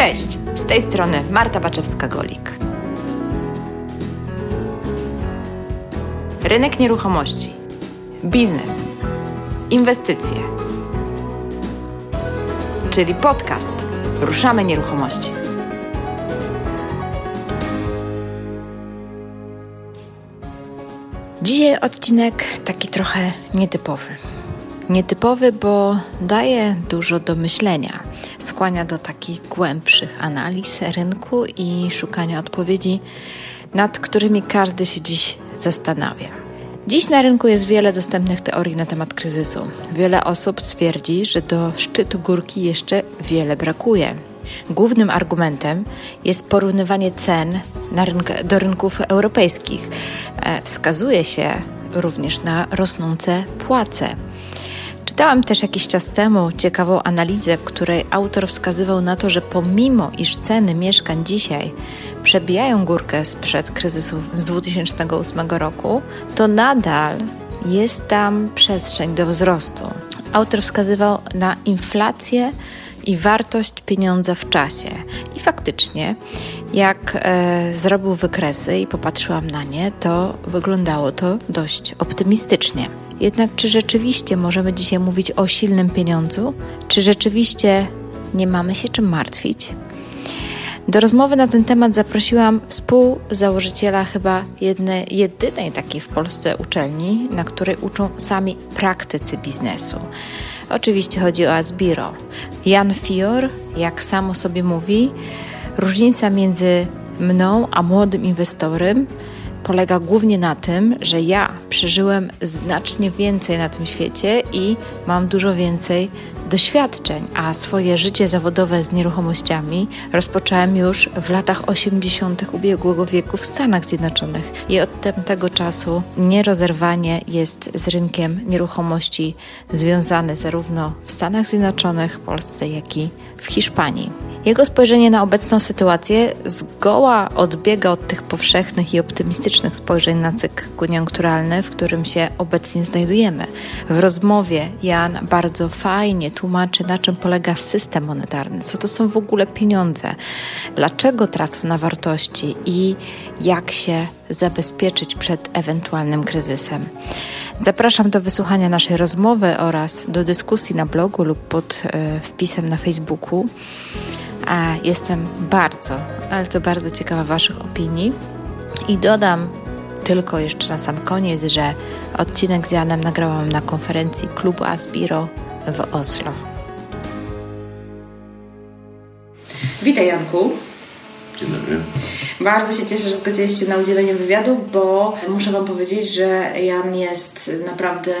Cześć, z tej strony Marta Baczewska-Golik. Rynek nieruchomości, biznes, inwestycje, czyli podcast Ruszamy Nieruchomości. Dzisiaj odcinek taki trochę nietypowy. Nietypowy, bo daje dużo do myślenia. Skłania do takich głębszych analiz rynku i szukania odpowiedzi, nad którymi każdy się dziś zastanawia. Dziś na rynku jest wiele dostępnych teorii na temat kryzysu. Wiele osób twierdzi, że do szczytu górki jeszcze wiele brakuje. Głównym argumentem jest porównywanie cen rynk, do rynków europejskich. E, wskazuje się również na rosnące płace. Czytałam też jakiś czas temu ciekawą analizę, w której autor wskazywał na to, że pomimo iż ceny mieszkań dzisiaj przebijają górkę sprzed kryzysu z 2008 roku, to nadal jest tam przestrzeń do wzrostu. Autor wskazywał na inflację i wartość pieniądza w czasie. I faktycznie, jak e, zrobił wykresy i popatrzyłam na nie, to wyglądało to dość optymistycznie. Jednak czy rzeczywiście możemy dzisiaj mówić o silnym pieniądzu? Czy rzeczywiście nie mamy się czym martwić? Do rozmowy na ten temat zaprosiłam współzałożyciela chyba jednej, jedynej takiej w Polsce uczelni, na której uczą sami praktycy biznesu. Oczywiście chodzi o Asbiro. Jan Fior, jak samo sobie mówi, różnica między mną a młodym inwestorem polega głównie na tym, że ja przeżyłem znacznie więcej na tym świecie i mam dużo więcej doświadczeń, a swoje życie zawodowe z nieruchomościami rozpocząłem już w latach 80. ubiegłego wieku w Stanach Zjednoczonych i od tamtego czasu nierozerwanie jest z rynkiem nieruchomości związany zarówno w Stanach Zjednoczonych, Polsce, jak i w Hiszpanii. Jego spojrzenie na obecną sytuację zgoła odbiega od tych powszechnych i optymistycznych spojrzeń na cykl koniunkturalny, w którym się obecnie znajdujemy. W rozmowie Jan bardzo fajnie tłumaczy, na czym polega system monetarny, co to są w ogóle pieniądze, dlaczego tracą na wartości i jak się zabezpieczyć przed ewentualnym kryzysem. Zapraszam do wysłuchania naszej rozmowy oraz do dyskusji na blogu lub pod e, wpisem na Facebooku. A jestem bardzo, ale to bardzo ciekawa Waszych opinii. I dodam tylko jeszcze na sam koniec, że odcinek z Janem nagrałam na konferencji klubu Aspiro w Oslo. Witaj Janku. Dzień dobry. Bardzo się cieszę, że zgodziłeś się na udzielenie wywiadu, bo muszę Wam powiedzieć, że Jan jest naprawdę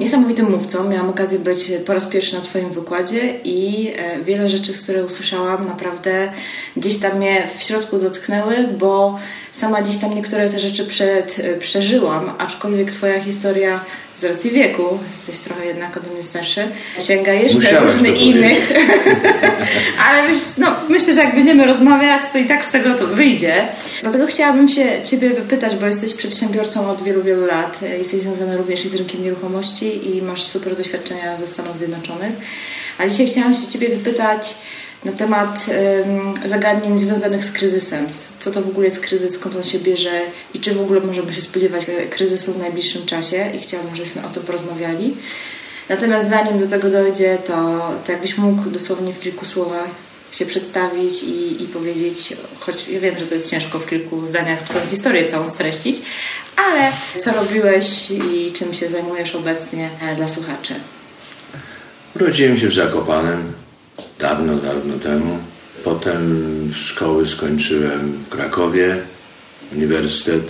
niesamowitym mówcą. Miałam okazję być po raz pierwszy na Twoim wykładzie i e, wiele rzeczy, z które usłyszałam, naprawdę gdzieś tam mnie w środku dotknęły, bo sama gdzieś tam niektóre te rzeczy przed, e, przeżyłam, aczkolwiek Twoja historia z racji wieku, jesteś trochę jednak ode mnie starszy, sięga jeszcze różnych innych. Ale wiesz, no, myślę, że jak będziemy rozmawiać, to i tak z tego to wyjdzie. Dlatego chciałabym się Ciebie wypytać, bo jesteś przedsiębiorcą od wielu, wielu lat. Jesteś związana również i z rynkiem nieruchomości i masz super doświadczenia ze Stanów Zjednoczonych. Ale dzisiaj chciałam się Ciebie wypytać, na temat zagadnień związanych z kryzysem. Co to w ogóle jest kryzys, skąd on się bierze i czy w ogóle możemy się spodziewać kryzysu w najbliższym czasie i chciałabym, żebyśmy o tym porozmawiali. Natomiast zanim do tego dojdzie, to, to jakbyś mógł dosłownie w kilku słowach się przedstawić i, i powiedzieć, choć ja wiem, że to jest ciężko w kilku zdaniach Twoją historię całą streścić, ale co robiłeś i czym się zajmujesz obecnie e, dla słuchaczy? Urodziłem się w Zakopanem dawno, dawno temu. Potem szkoły skończyłem w Krakowie, uniwersytet.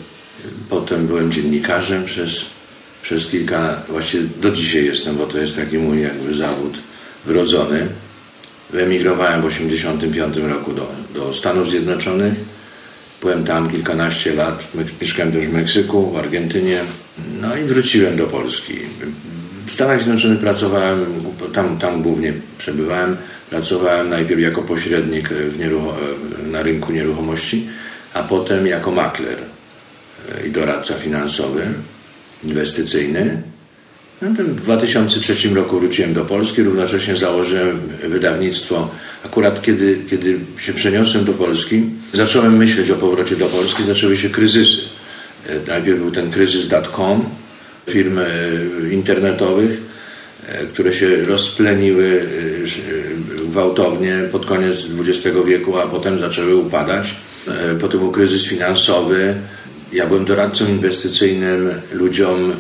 Potem byłem dziennikarzem przez, przez kilka, właściwie do dzisiaj jestem, bo to jest taki mój jakby zawód wrodzony. Wyemigrowałem w 1985 roku do, do Stanów Zjednoczonych. Byłem tam kilkanaście lat. Mieszkałem też w Meksyku, w Argentynie. No i wróciłem do Polski. W Stanach Zjednoczonych pracowałem, tam, tam głównie przebywałem. Pracowałem najpierw jako pośrednik na rynku nieruchomości, a potem jako makler i doradca finansowy, inwestycyjny. No, w 2003 roku wróciłem do Polski, równocześnie założyłem wydawnictwo. Akurat kiedy, kiedy się przeniosłem do Polski, zacząłem myśleć o powrocie do Polski, zaczęły się kryzysy. E, najpierw był ten kryzys dot-com, firm e, internetowych, e, które się rozpleniły gwałtownie pod koniec XX wieku, a potem zaczęły upadać. Potem był kryzys finansowy. Ja byłem doradcą inwestycyjnym ludziom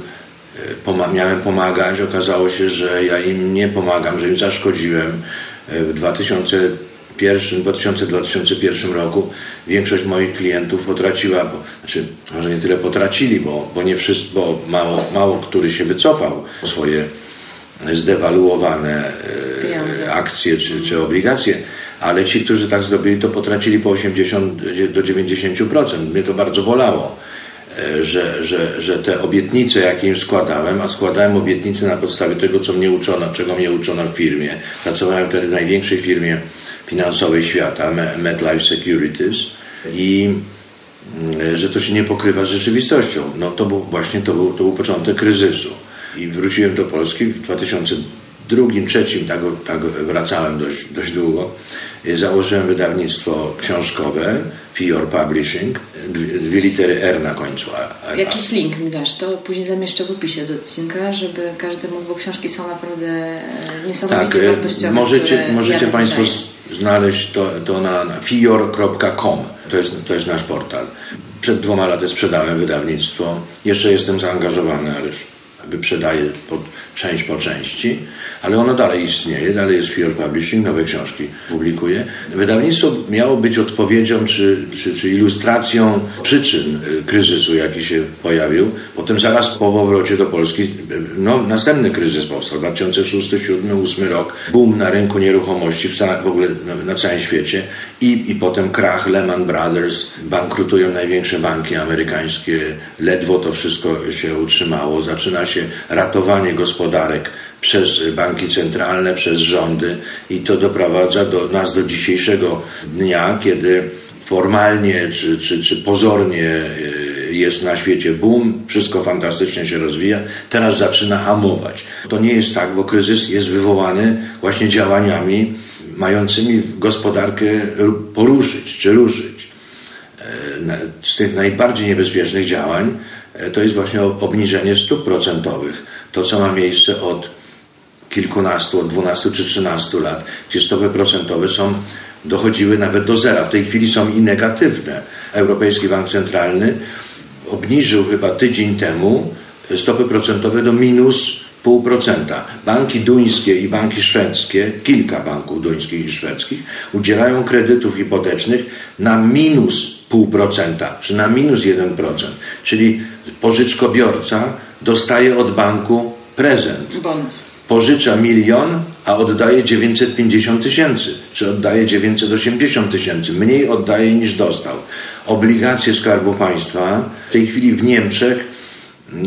miałem pomagać, okazało się, że ja im nie pomagam, że im zaszkodziłem. E, w 2001, 2000-2001 roku większość moich klientów potraciła, bo, znaczy może nie tyle potracili, bo, bo, nie wszyscy, bo mało, mało który się wycofał swoje zdewaluowane e, akcje czy, czy obligacje, ale ci, którzy tak zrobili, to potracili po 80 do 90%. Mnie to bardzo bolało. E, że, że, że te obietnice, jakie im składałem, a składałem obietnice na podstawie tego, co mnie uczono, czego mnie uczono w firmie. Pracowałem wtedy w największej firmie finansowej świata, MetLife Securities i mm, że to się nie pokrywa z rzeczywistością. No to był właśnie to był, to był początek kryzysu. I wróciłem do Polski w 2002 2003, tak, tak wracałem dość, dość długo. Założyłem wydawnictwo książkowe, Fior Publishing, dwie, dwie, litery R na końcu. A, a, Jakiś link mi dasz, to później zamieszczę w opisie do odcinka, żeby każdy mógł, bo książki są naprawdę e, niesamowicie tak, e, wartościowe. Możecie, możecie ja Państwo znaleźć to, to na, na fior.com, to jest, to jest nasz portal. Przed dwoma laty sprzedałem wydawnictwo. Jeszcze jestem zaangażowany, ale wyprzedaję pod, część po części, ale ono dalej istnieje, dalej jest Fear Publishing, nowe książki publikuje. Wydawnictwo miało być odpowiedzią czy, czy, czy ilustracją przyczyn y, kryzysu, jaki się pojawił. Potem zaraz po powrocie do Polski no, następny kryzys powstał, 2006, 2007, 2008 rok, boom na rynku nieruchomości w, w ogóle na, na całym świecie i, i potem krach Lehman Brothers, bankrutują największe banki amerykańskie, ledwo to wszystko się utrzymało, zaczyna się ratowanie gospodarek przez banki centralne, przez rządy. I to doprowadza do nas do dzisiejszego dnia, kiedy formalnie czy, czy, czy pozornie e, jest na świecie boom, wszystko fantastycznie się rozwija, teraz zaczyna hamować. To nie jest tak, bo kryzys jest wywołany właśnie działaniami mającymi gospodarkę poruszyć czy ruszyć. E, z tych najbardziej niebezpiecznych działań e, to jest właśnie obniżenie stóp procentowych. To, co ma miejsce od kilkunastu, od dwunastu czy trzynastu lat, gdzie stopy procentowe są, dochodziły nawet do zera. W tej chwili są i negatywne. Europejski Bank Centralny obniżył chyba tydzień temu stopy procentowe do minus 0,5%. Banki duńskie i banki szwedzkie, kilka banków duńskich i szwedzkich, udzielają kredytów hipotecznych na minus 0,5% czy na minus 1%. Czyli pożyczkobiorca dostaje od banku prezent. Bonus. Pożycza milion, a oddaje 950 tysięcy, czy oddaje 980 tysięcy. Mniej oddaje niż dostał. Obligacje Skarbu Państwa w tej chwili w Niemczech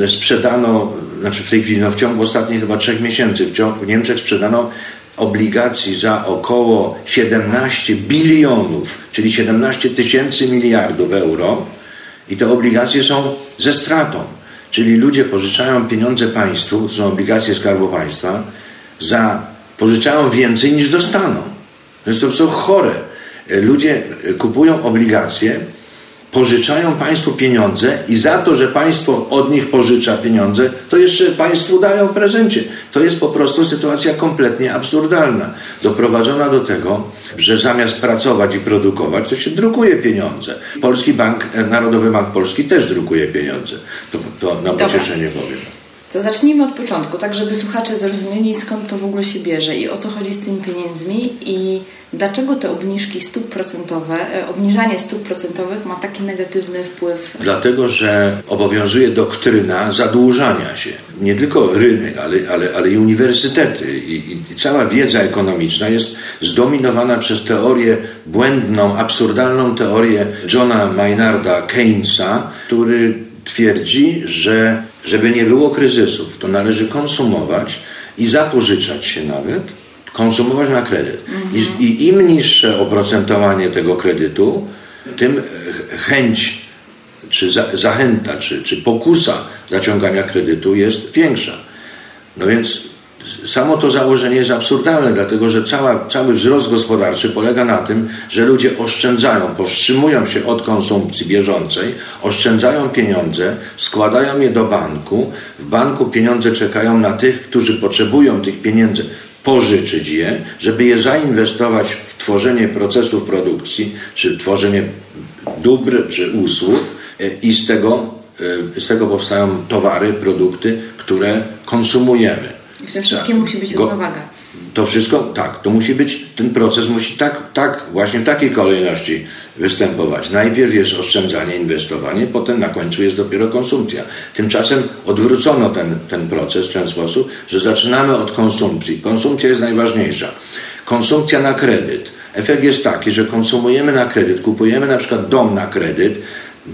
sprzedano, znaczy w tej chwili, no w ciągu ostatnich chyba trzech miesięcy w, ciągu, w Niemczech sprzedano obligacji za około 17 bilionów, czyli 17 tysięcy miliardów euro i te obligacje są ze stratą. Czyli ludzie pożyczają pieniądze państwu, to są obligacje Skarbu Państwa, za, pożyczają więcej niż dostaną. To jest to chore. Ludzie kupują obligacje, pożyczają państwu pieniądze i za to, że państwo od nich pożycza pieniądze, to jeszcze państwu dają w prezencie. To jest po prostu sytuacja kompletnie absurdalna. Doprowadzona do tego, że zamiast pracować i produkować, to się drukuje pieniądze. Polski Bank, Narodowy Bank Polski też drukuje pieniądze. To, to na pocieszenie powiem. To zacznijmy od początku, tak żeby słuchacze zrozumieli skąd to w ogóle się bierze i o co chodzi z tymi pieniędzmi i dlaczego te obniżki stóp procentowe, e, obniżanie stóp procentowych ma taki negatywny wpływ? Dlatego, że obowiązuje doktryna zadłużania się. Nie tylko rynek, ale, ale, ale i uniwersytety i, i cała wiedza ekonomiczna jest zdominowana przez teorię błędną, absurdalną teorię Johna Maynarda Keynesa, który twierdzi, że żeby nie było kryzysów, to należy konsumować i zapożyczać się nawet, konsumować na kredyt. I, I, im niższe oprocentowanie tego kredytu, tym chęć, czy za, zachęta, czy, czy pokusa zaciągania kredytu jest większa. No więc Samo to założenie jest absurdalne, dlatego że cała, cały wzrost gospodarczy polega na tym, że ludzie oszczędzają, powstrzymują się od konsumpcji bieżącej, oszczędzają pieniądze, składają je do banku. W banku pieniądze czekają na tych, którzy potrzebują tych pieniędzy, pożyczyć je, żeby je zainwestować w tworzenie procesów produkcji, czy tworzenie dóbr, czy usług e, i z tego, e, z tego powstają towary, produkty, które konsumujemy. I w tym wszystkim musi być równowaga. To wszystko, tak, to musi być, ten proces musi tak, tak, właśnie w takiej kolejności występować. Najpierw jest oszczędzanie, inwestowanie, potem na końcu jest dopiero konsumpcja. Tymczasem odwrócono ten, ten proces w ten sposób, że zaczynamy od konsumpcji. Konsumpcja jest najważniejsza. Konsumpcja na kredyt. Efekt jest taki, że konsumujemy na kredyt, kupujemy na przykład dom na kredyt,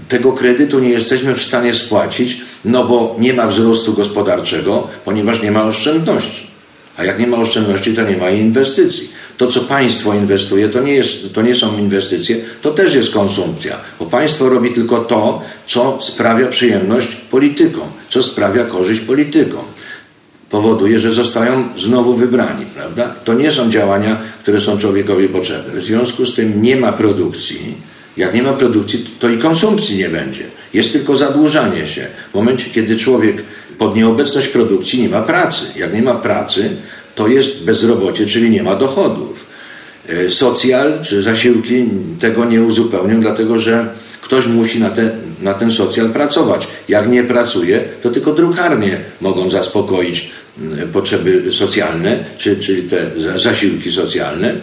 tego kredytu nie jesteśmy w stanie spłacić, no bo nie ma wzrostu gospodarczego, ponieważ nie ma oszczędności. A jak nie ma oszczędności, to nie ma inwestycji. To, co państwo inwestuje, to nie, jest, to nie są inwestycje, to też jest konsumpcja. Bo państwo robi tylko to, co sprawia przyjemność politykom, co sprawia korzyść politykom. Powoduje, że zostają znowu wybrani, prawda? To nie są działania, które są człowiekowi potrzebne. W związku z tym nie ma produkcji, jak nie ma produkcji, to i konsumpcji nie będzie. Jest tylko zadłużanie się. W momencie, kiedy człowiek pod nieobecność produkcji nie ma pracy. Jak nie ma pracy, to jest bezrobocie, czyli nie ma dochodów. E, socjal czy zasiłki tego nie uzupełnią, dlatego że ktoś musi na, te, na ten socjal pracować. Jak nie pracuje, to tylko drukarnie mogą zaspokoić potrzeby socjalne, czy, czyli te zasiłki socjalne.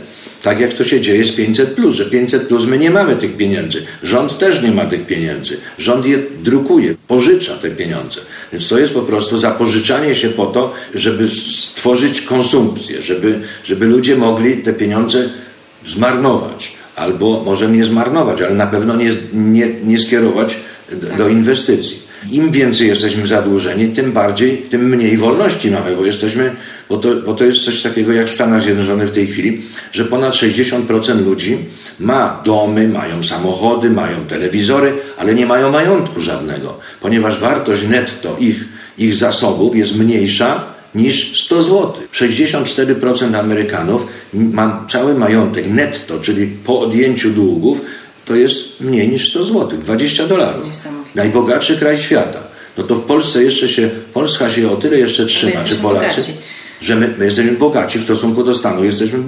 Tak jak to się dzieje z 500, że 500 my nie mamy tych pieniędzy. Rząd też nie ma tych pieniędzy. Rząd je drukuje, pożycza te pieniądze. Więc to jest po prostu zapożyczanie się po to, żeby stworzyć konsumpcję, żeby, żeby ludzie mogli te pieniądze zmarnować. Albo może nie zmarnować, ale na pewno nie, nie, nie skierować do inwestycji. Im więcej jesteśmy zadłużeni, tym bardziej, tym mniej wolności mamy, bo jesteśmy, bo to, bo to jest coś takiego jak w Stanach Zjednoczonych w tej chwili, że ponad 60% ludzi ma domy, mają samochody, mają telewizory, ale nie mają majątku żadnego, ponieważ wartość netto ich, ich zasobów jest mniejsza niż 100 zł. 64% Amerykanów ma cały majątek netto, czyli po odjęciu długów, to jest mniej niż 100 zł, 20 dolarów. Najbogatszy kraj świata. No to w Polsce jeszcze się, Polska się o tyle jeszcze trzyma, czy Polacy, bogaci. Że my, my, jesteśmy bogaci w stosunku do Stanów, jesteśmy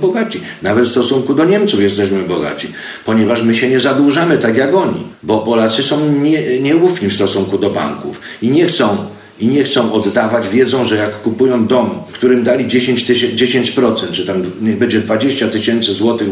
bogaci. Nawet w stosunku do Niemców jesteśmy bogaci, ponieważ my się nie zadłużamy tak jak oni, bo Polacy są nie, nieufni w stosunku do banków i nie chcą i nie chcą oddawać, wiedzą, że jak kupują dom, którym dali 10%, 10% czy tam niech będzie 20 tysięcy złotych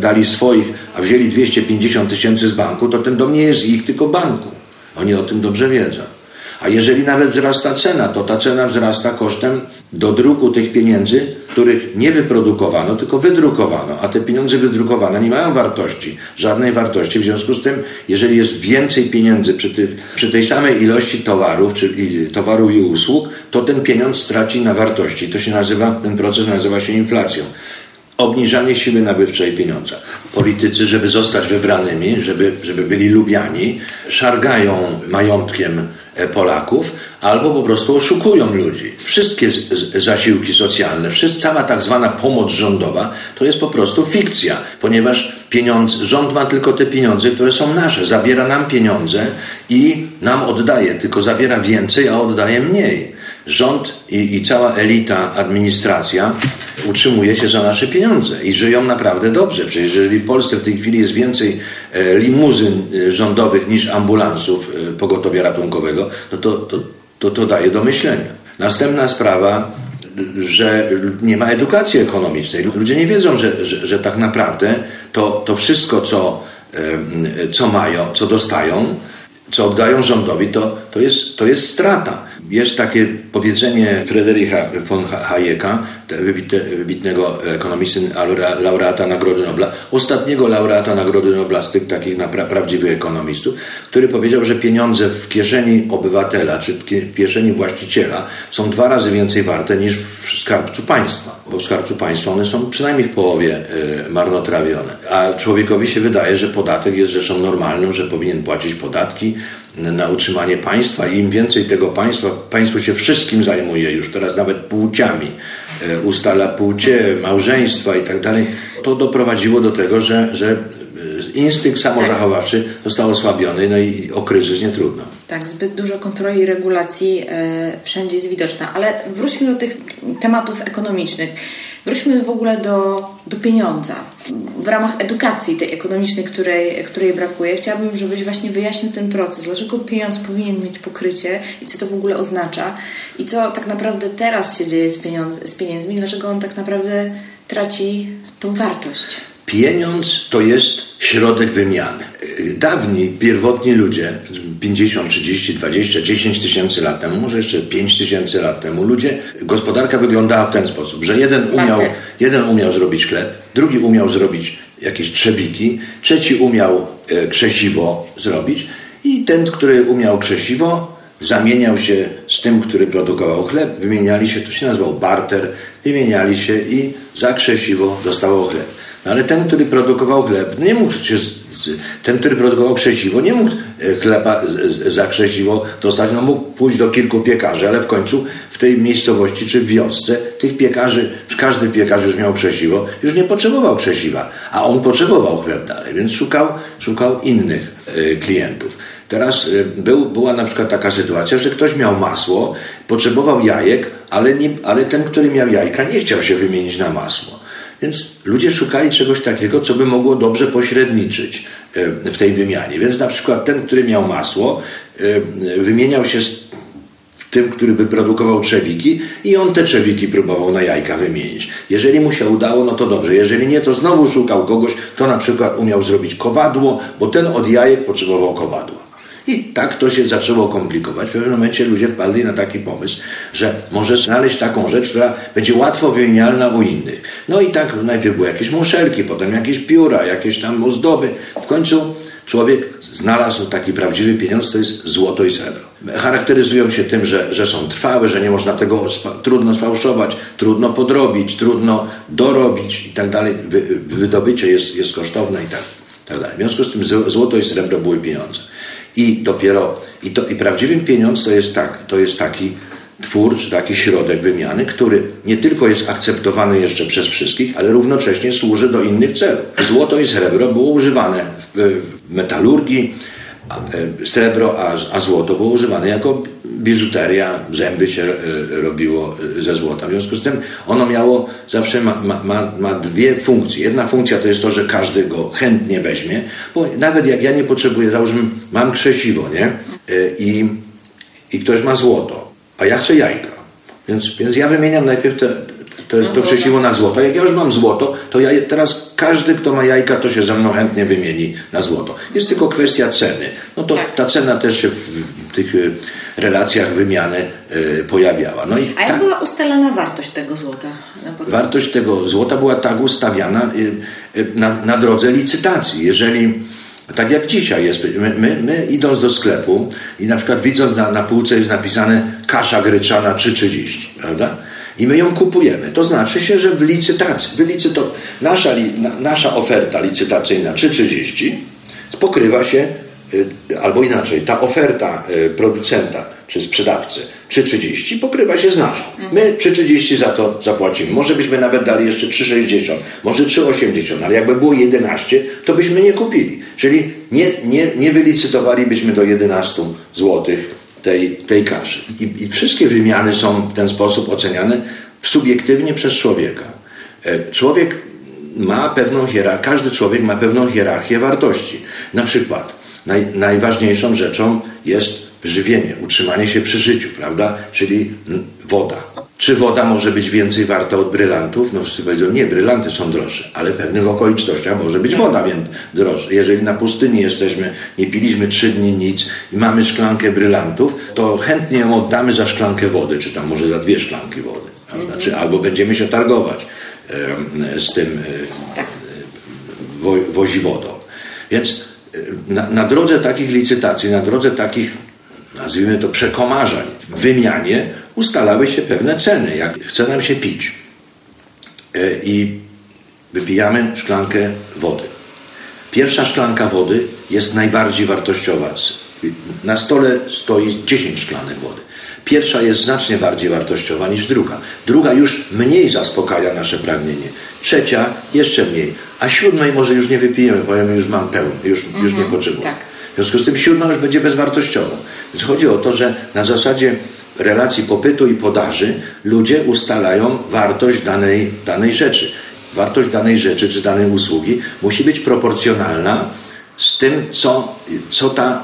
dali swoich, a wzięli 250 tysięcy z banku, to ten dom nie jest ich, tylko banku. Oni o tym dobrze wiedzą. A jeżeli nawet wzrasta cena, to ta cena wzrasta kosztem dodruku tych pieniędzy, których nie wyprodukowano, tylko wydrukowano. A te pieniądze wydrukowane nie mają wartości, żadnej wartości. W związku z tym, jeżeli jest więcej pieniędzy przy, tych, przy tej samej ilości towarów, czy towarów i usług, to ten pieniądz straci na wartości. To się nazywa, ten proces nazywa się inflacją obniżanie siły nabywczej pieniądza. Politycy, żeby zostać wybranymi, żeby, żeby byli lubiani, szargają majątkiem Polaków, albo po prostu oszukują ludzi. Wszystkie zasiłki socjalne, cała tak zwana pomoc rządowa to jest po prostu fikcja, ponieważ pieniądze, rząd ma tylko te pieniądze, które są nasze. Zabiera nam pieniądze i nam oddaje, tylko zabiera więcej, a oddaje mniej rząd i, i, cała elita, administracja utrzymuje się za nasze pieniądze i żyją naprawdę dobrze. Przecież jeżeli w Polsce w tej chwili jest więcej e, limuzyn e, rządowych niż ambulansów e, pogotowia ratunkowego, no to, to, to, to daje do myślenia. Następna sprawa, że nie ma edukacji ekonomicznej. Ludzie nie wiedzą, że, że, że tak naprawdę to, to wszystko, co, co mają, co dostają, co oddają rządowi, to, to, jest, to jest strata. Jest takie powiedzenie Fredericha von Hayeka, wybitnego ekonomisty, laureata Nagrody Nobla, ostatniego laureata Nagrody Nobla z tych takich pra prawdziwych ekonomistów, który powiedział, że pieniądze w kieszeni obywatela czy w kieszeni właściciela są dwa razy więcej warte niż w skarbcu państwa. Bo w skarbcu państwa one są przynajmniej w połowie e, marnotrawione. A człowiekowi się wydaje, że podatek jest rzeczą normalną, że powinien płacić podatki, na utrzymanie państwa i im więcej tego państwa, państwo się wszystkim zajmuje już, teraz nawet płciami, e, ustala płcie, małżeństwa i tak dalej, to doprowadziło do tego, że, że instynkt samozachowawczy został osłabiony, no i o kryzys nie trudno. Tak, zbyt dużo kontroli i regulacji e, wszędzie jest widoczna. Ale wróćmy do tych tematów ekonomicznych. Wróćmy w ogóle do, do pieniądza. W ramach edukacji tej ekonomicznej, której, której brakuje, chciałabym, żebyś właśnie wyjaśnił ten proces. Dlaczego pieniądz powinien mieć pokrycie i co to w ogóle oznacza? I co tak naprawdę teraz się dzieje z, pieniądz, z pieniędzmi? Dlaczego on tak naprawdę traci tą wartość? Pieniądz to jest środek wymiany. Dawni, pierwotni ludzie, 50, 30, 20, 10 tysięcy lat temu, może jeszcze 5 tysięcy lat temu, ludzie, gospodarka wyglądała w ten sposób, że jeden umiał, jeden umiał zrobić chleb, drugi umiał zrobić jakieś trzewiki, trzeci umiał e, krzesiwo zrobić i ten, który umiał krzesiwo, zamieniał się z tym, który produkował chleb, wymieniali się, to się nazywał barter, wymieniali się i za krzesiwo dostawał chleb. No ale ten, który produkował chleb, nie mógł się, ten, który produkował krzesiwo, nie mógł e, chleba za krzesiwo dostać, no mógł pójść do kilku piekarzy, ale w końcu w tej miejscowości czy w wiosce tych piekarzy, każdy piekarz już miał krzesiwo, już nie potrzebował krzesiwa, a on potrzebował chleb dalej, więc szukał, szukał innych e, klientów. Teraz e, był, była na przykład taka sytuacja, że ktoś miał masło, potrzebował jajek, ale, nie, ale ten, który miał jajka, nie chciał się wymienić na masło. Więc ludzie szukali czegoś takiego, co by mogło dobrze pośredniczyć e, w tej wymianie. Więc na przykład ten, który miał masło, e, wymieniał się z tym, który wyprodukował trzewiki i on te trzewiki próbował na jajka wymienić. Jeżeli mu się udało, no to dobrze. Jeżeli nie, to znowu szukał kogoś, kto na przykład umiał zrobić kowadło, bo ten od jajek potrzebował kowadła. I tak to się zaczęło komplikować. W pewnym momencie ludzie wpadli na taki pomysł, że może znaleźć taką rzecz, która będzie łatwo wymienialna u innych. No i tak najpierw były jakieś muszelki, potem jakieś pióra, jakieś tam ozdoby. W końcu człowiek znalazł taki prawdziwy pieniądz, to jest złoto i srebro. Charakteryzują się tym, że, że są trwałe, że nie można tego trudno sfałszować, trudno podrobić, trudno dorobić i tak dalej. Wydobycie jest, jest kosztowne i tak, tak dalej. W związku z tym złoto i srebro były pieniądze. I dopiero, i, to, i prawdziwy pieniądz to jest, tak, to jest taki twór, czy taki środek wymiany, który nie tylko jest akceptowany jeszcze przez wszystkich, ale równocześnie służy do innych celów. Złoto i srebro było używane w metalurgii, e, srebro, a, a złoto było używane jako biżuteria, zęby się e, robiło e, ze złota. W związku z tym ono miało, zawsze ma, ma, ma dwie funkcje. Jedna funkcja to jest to, że każdy go chętnie weźmie, bo nawet jak ja nie potrzebuję, załóżmy, mam krzesiwo, nie? I, i ktoś ma złoto, a ja chcę jajka. Więc, więc ja wymieniam najpierw te, to, to krzesiwo na złoto. Jak ja już mam złoto, to ja teraz każdy, kto ma jajka, to się ze mną chętnie wymieni na złoto. Jest tylko kwestia ceny. No to tak. ta cena też się w, tych y, relacjach wymiany y, pojawiała. No i A jak tak, była ustalana wartość tego złota? Wartość tego złota była tak ustawiana y, na, na drodze licytacji. Jeżeli tak jak dzisiaj jest. My, my, my, idąc do sklepu i na przykład widząc na, na półce jest napisane kasza gryczana 3,30, prawda? I my ją kupujemy. To znaczy się, że w licytacji, wylicyto, nasza, nasza oferta licytacyjna 3,30 pokrywa się, y, albo inaczej, ta oferta y, producenta czy sprzedawcy 3,30 pokrywa się z naszą. My 3,30 za to zapłacimy. Może byśmy nawet dali jeszcze 3,60, może 3,80, ale jakby było 11, to byśmy nie kupili. Czyli nie, nie, nie wylicytowalibyśmy do 11 złotych tej, tej kaszy. I, I wszystkie wymiany są w ten sposób oceniane subiektywnie przez człowieka. E, człowiek ma pewną hierarchię, każdy człowiek ma pewną hierarchię wartości. Na przykład naj, najważniejszą rzeczą jest żywienie, utrzymanie się przy życiu, prawda? Czyli woda. Czy woda może być więcej warta od brylantów? No wszyscy powiedzą, nie, brylanty są droższe, ale w pewnych okolicznościach może być woda droższa. Jeżeli na pustyni jesteśmy, nie piliśmy trzy dni nic i mamy szklankę brylantów, to chętnie ją oddamy za szklankę wody, czy tam może za dwie szklanki wody. Mhm. Czy albo będziemy się targować e, z tym e, tak. wo, woziwodą. Więc e, na, na drodze takich licytacji, na drodze takich nazwijmy to przekomarzań w wymianie ustalały się pewne ceny, jak chce nam się pić e, i wypijamy szklankę wody. Pierwsza szklanka wody jest najbardziej wartościowa Na stole stoi 10 szklanek wody. Pierwsza jest znacznie bardziej wartościowa niż druga. Druga już mniej zaspokaja nasze pragnienie. Trzecia jeszcze mniej. A siódmej może już nie wypijemy, powiem, już mam pełno, już, mm -hmm, już nie mhm, potrzebuję. Tak. W związku z tym siódma już będzie bezwartościowa. Więc chodzi o to, że na zasadzie relacji popytu i podaży ludzie ustalają wartość danej, danej rzeczy. Wartość danej rzeczy czy danej usługi musi być proporcjonalna z tym, co, co ta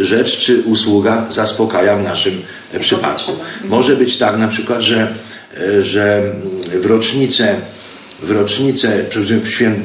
rzecz czy usługa zaspokaja w naszym przypadku. Może być tak na przykład, że, że w rocznicę w rocznicę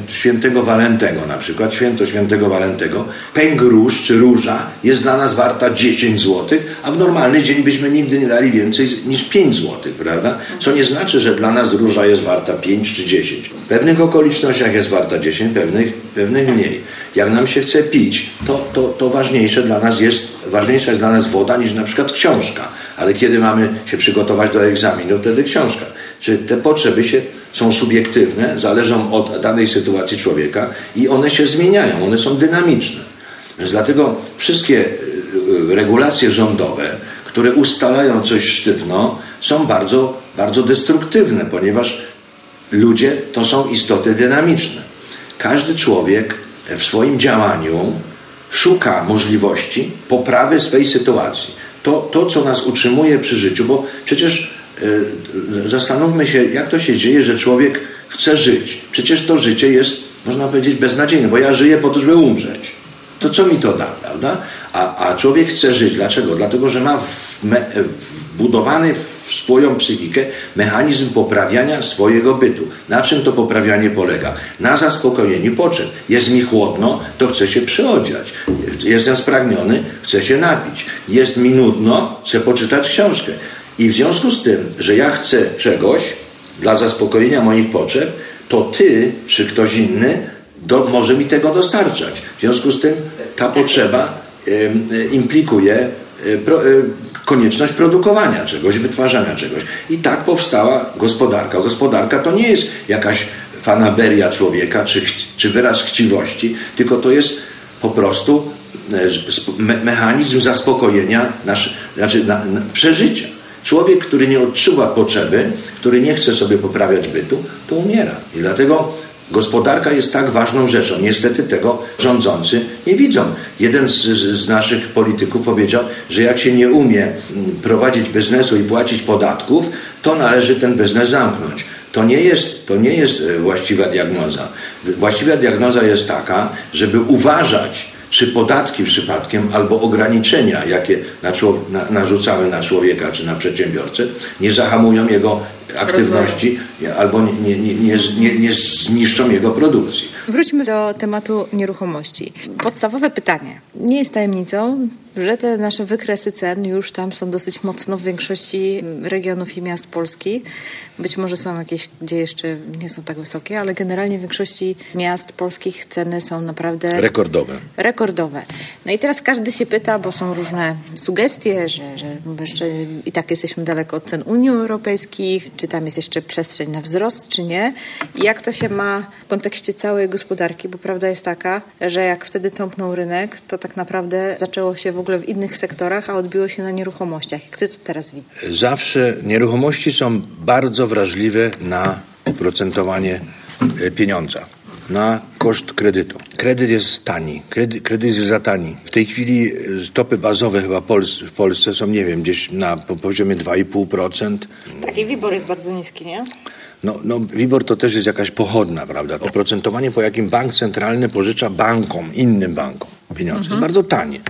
świętego Walentego, na przykład święto świętego Walentego, pęk róż czy róża jest dla nas warta 10 zł, a w normalny dzień byśmy nigdy nie dali więcej niż 5 zł, prawda? Co nie znaczy, że dla nas róża jest warta 5 czy 10. W pewnych okolicznościach jest warta 10, pewnych, pewnych mniej. Jak nam się chce pić, to, to, to ważniejsze dla nas jest, ważniejsza jest dla nas woda niż na przykład książka. Ale kiedy mamy się przygotować do egzaminu, wtedy książka. Czy te potrzeby się są subiektywne, zależą od danej sytuacji człowieka i one się zmieniają, one są dynamiczne. Więc dlatego wszystkie y, regulacje rządowe, które ustalają coś sztywno, są bardzo, bardzo destruktywne, ponieważ ludzie to są istoty dynamiczne. Każdy człowiek w swoim działaniu szuka możliwości poprawy swojej sytuacji. To, to co nas utrzymuje przy życiu, bo przecież Y, zastanówmy się, jak to się dzieje, że człowiek chce żyć. Przecież to życie jest, można powiedzieć, beznadziejne, bo ja żyję po to, żeby umrzeć. To co mi to da, prawda? A, a człowiek chce żyć. Dlaczego? Dlatego, że ma wbudowany w swoją psychikę mechanizm poprawiania swojego bytu. Na czym to poprawianie polega? Na zaspokojeniu potrzeb. Jest mi chłodno, to chcę się przyodziać. Jestem spragniony, chcę się napić. Jest mi nudno, chcę poczytać książkę. I w związku z tym, że ja chcę czegoś dla zaspokojenia moich potrzeb, to ty czy ktoś inny do, może mi tego dostarczać. W związku z tym ta potrzeba y, implikuje y, pro, y, konieczność produkowania czegoś, wytwarzania czegoś. I tak powstała gospodarka. Gospodarka to nie jest jakaś fanaberia człowieka czy, czy wyraz chciwości, tylko to jest po prostu me, mechanizm zaspokojenia nasz, znaczy na, na, przeżycia. Człowiek, który nie odczuwa potrzeby, który nie chce sobie poprawiać bytu, to umiera. I dlatego gospodarka jest tak ważną rzeczą. Niestety tego rządzący nie widzą. Jeden z, z, naszych polityków powiedział, że jak się nie umie mm, prowadzić biznesu i płacić podatków, to należy ten biznes zamknąć. To nie, jest, to nie jest e, właściwa diagnoza. Właściwa diagnoza jest taka, żeby uważać czy podatki przypadkiem, albo ograniczenia, jakie na, na, narzucamy na człowieka czy na przedsiębiorcę, nie zahamują jego aktywności albo nie, nie, nie, nie, nie zniszczą jego produkcji. Wróćmy do tematu nieruchomości. Podstawowe pytanie. Nie jest tajemnicą, że te nasze wykresy cen już tam są dosyć mocno w większości regionów i miast Polski. Być może są jakieś, gdzie jeszcze nie są tak wysokie, ale generalnie w większości miast polskich ceny są naprawdę rekordowe. Rekordowe. No i teraz każdy się pyta, bo są różne sugestie, że, że jeszcze i tak jesteśmy daleko od cen Unii Europejskiej, czy tam jest jeszcze przestrzeń na wzrost, czy nie. I jak to się ma w kontekście całej gospodarki, bo prawda jest taka, że jak wtedy tąpnął rynek, to tak naprawdę zaczęło się w ogóle w innych sektorach, a odbiło się na nieruchomościach. Jak ty to teraz widzisz? Zawsze nieruchomości są bardzo wrażliwe na oprocentowanie e, pieniądza na koszt kredytu. Kredyt jest tani, kredyt, kredyt jest za tani. W tej chwili stopy bazowe chyba w Polsce są, nie wiem, gdzieś na poziomie 2,5%. Taki WIBOR jest bardzo niski, nie? No, no, WIBOR to też jest jakaś pochodna, prawda? Oprocentowanie, po jakim bank centralny pożycza bankom, innym bankom pieniądze. Mhm. Jest bardzo tanie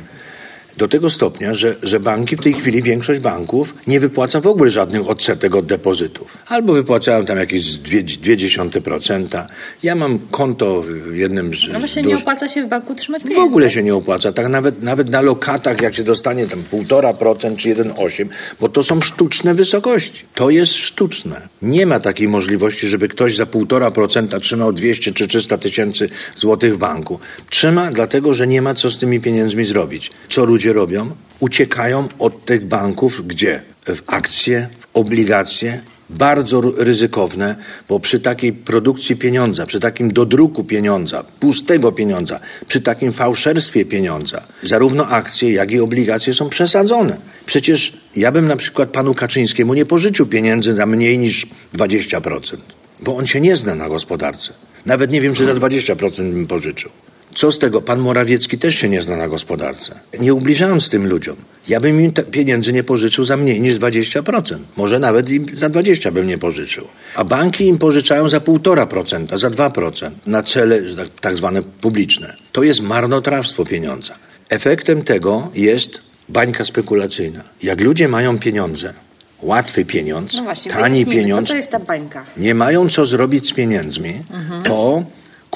do tego stopnia, że, że banki w tej chwili, większość banków nie wypłaca w ogóle żadnych odsetek od depozytów. Albo wypłacają tam jakieś 0,2%. Ja mam konto w jednym z... No właśnie nie opłaca się w banku trzymać pieniędzy. W ogóle się nie opłaca. Tak nawet, nawet na lokatach, jak się dostanie tam 1,5% czy 1,8%, bo to są sztuczne wysokości. To jest sztuczne. Nie ma takiej możliwości, żeby ktoś za 1,5% trzymał 200 czy 300 tysięcy złotych w banku. Trzyma dlatego, że nie ma co z tymi pieniędzmi zrobić. Co ludzie ludzie robią? Uciekają od tych banków gdzie? W akcje, w obligacje bardzo ryzykowne, bo przy takiej produkcji pieniądza, przy takim dodruku pieniądza, pustego pieniądza, przy takim fałszerstwie pieniądza, zarówno akcje, jak i obligacje są przesadzone. Przecież ja bym na przykład panu Kaczyńskiemu nie pożyczył pieniędzy za mniej niż 20%, bo on się nie zna na gospodarce. Nawet nie wiem, czy za 20% bym pożyczył. Co z tego? Pan Morawiecki też się nie zna na gospodarce. Nie ubliżając tym ludziom. Ja bym im pieniędzy nie pożyczył za mniej niż 20%. Może nawet im za 20% bym nie pożyczył. A banki im pożyczają za 1,5%, za 2% na cele tak, tak zwane publiczne. To jest marnotrawstwo pieniądza. Efektem tego jest bańka spekulacyjna. Jak ludzie mają pieniądze, łatwy pieniądz, no właśnie, tani pieniądz, co to jest ta bańka? nie mają co zrobić z pieniędzmi, mhm. to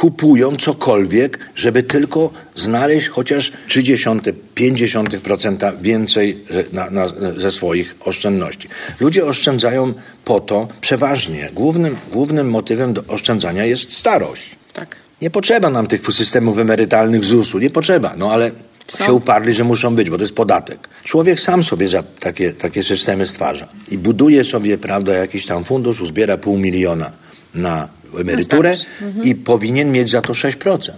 kupują cokolwiek, żeby tylko znaleźć chociaż 0,3-0,5% więcej na, na, ze swoich oszczędności. Ludzie oszczędzają po to przeważnie. Głównym, głównym motywem do oszczędzania jest starość. Tak. Nie potrzeba nam tych systemów emerytalnych ZUS-u, nie potrzeba, no ale są? się uparli, że muszą być, bo to jest podatek. Człowiek sam sobie takie, takie systemy stwarza i buduje sobie, prawda, jakiś tam fundusz, uzbiera pół miliona na emeryturę mhm. i powinien mieć za to 6%.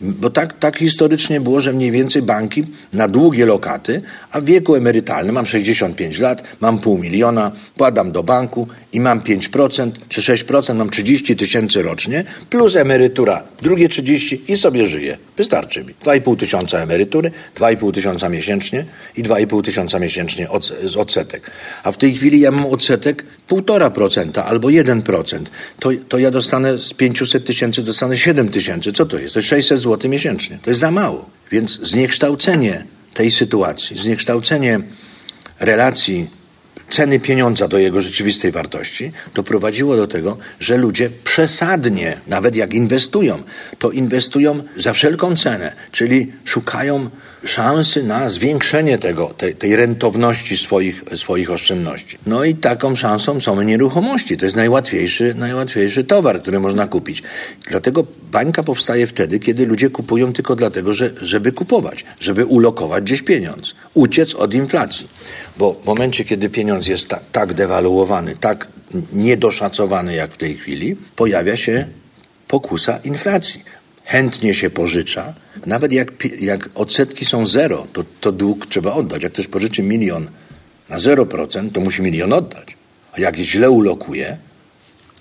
Bo tak, tak historycznie było, że mniej więcej banki na długie lokaty, a w wieku emerytalnym mam 65 lat, mam pół miliona, kładam do banku i mam 5% czy 6%, mam 30 tysięcy rocznie, plus emerytura, drugie 30 i sobie żyję. Wystarczy mi. 2,5 tysiąca emerytury, 2,5 tysiąca miesięcznie i 2,5 tysiąca miesięcznie z odsetek. A w tej chwili ja mam odsetek 1,5% albo 1%. To, to ja dostanę z 500 tysięcy, dostanę 7 tysięcy. Co to jest? To jest 600 zł miesięcznie. To jest za mało. Więc zniekształcenie tej sytuacji, zniekształcenie relacji ceny pieniądza do jego rzeczywistej wartości, doprowadziło do tego, że ludzie przesadnie, nawet jak inwestują, to inwestują za wszelką cenę, czyli szukają szansy na zwiększenie tego, tej, tej rentowności swoich, swoich oszczędności. No i taką szansą są nieruchomości. To jest najłatwiejszy, najłatwiejszy towar, który można kupić. Dlatego bańka powstaje wtedy, kiedy ludzie kupują tylko dlatego, że, żeby kupować, żeby ulokować gdzieś pieniądz, uciec od inflacji. Bo w momencie, kiedy pieniądz jest ta, tak dewaluowany, tak niedoszacowany jak w tej chwili, pojawia się pokusa inflacji chętnie się pożycza. Nawet jak, jak odsetki są zero, to, to dług trzeba oddać. Jak ktoś pożyczy milion na 0%, to musi milion oddać. A jak źle ulokuje,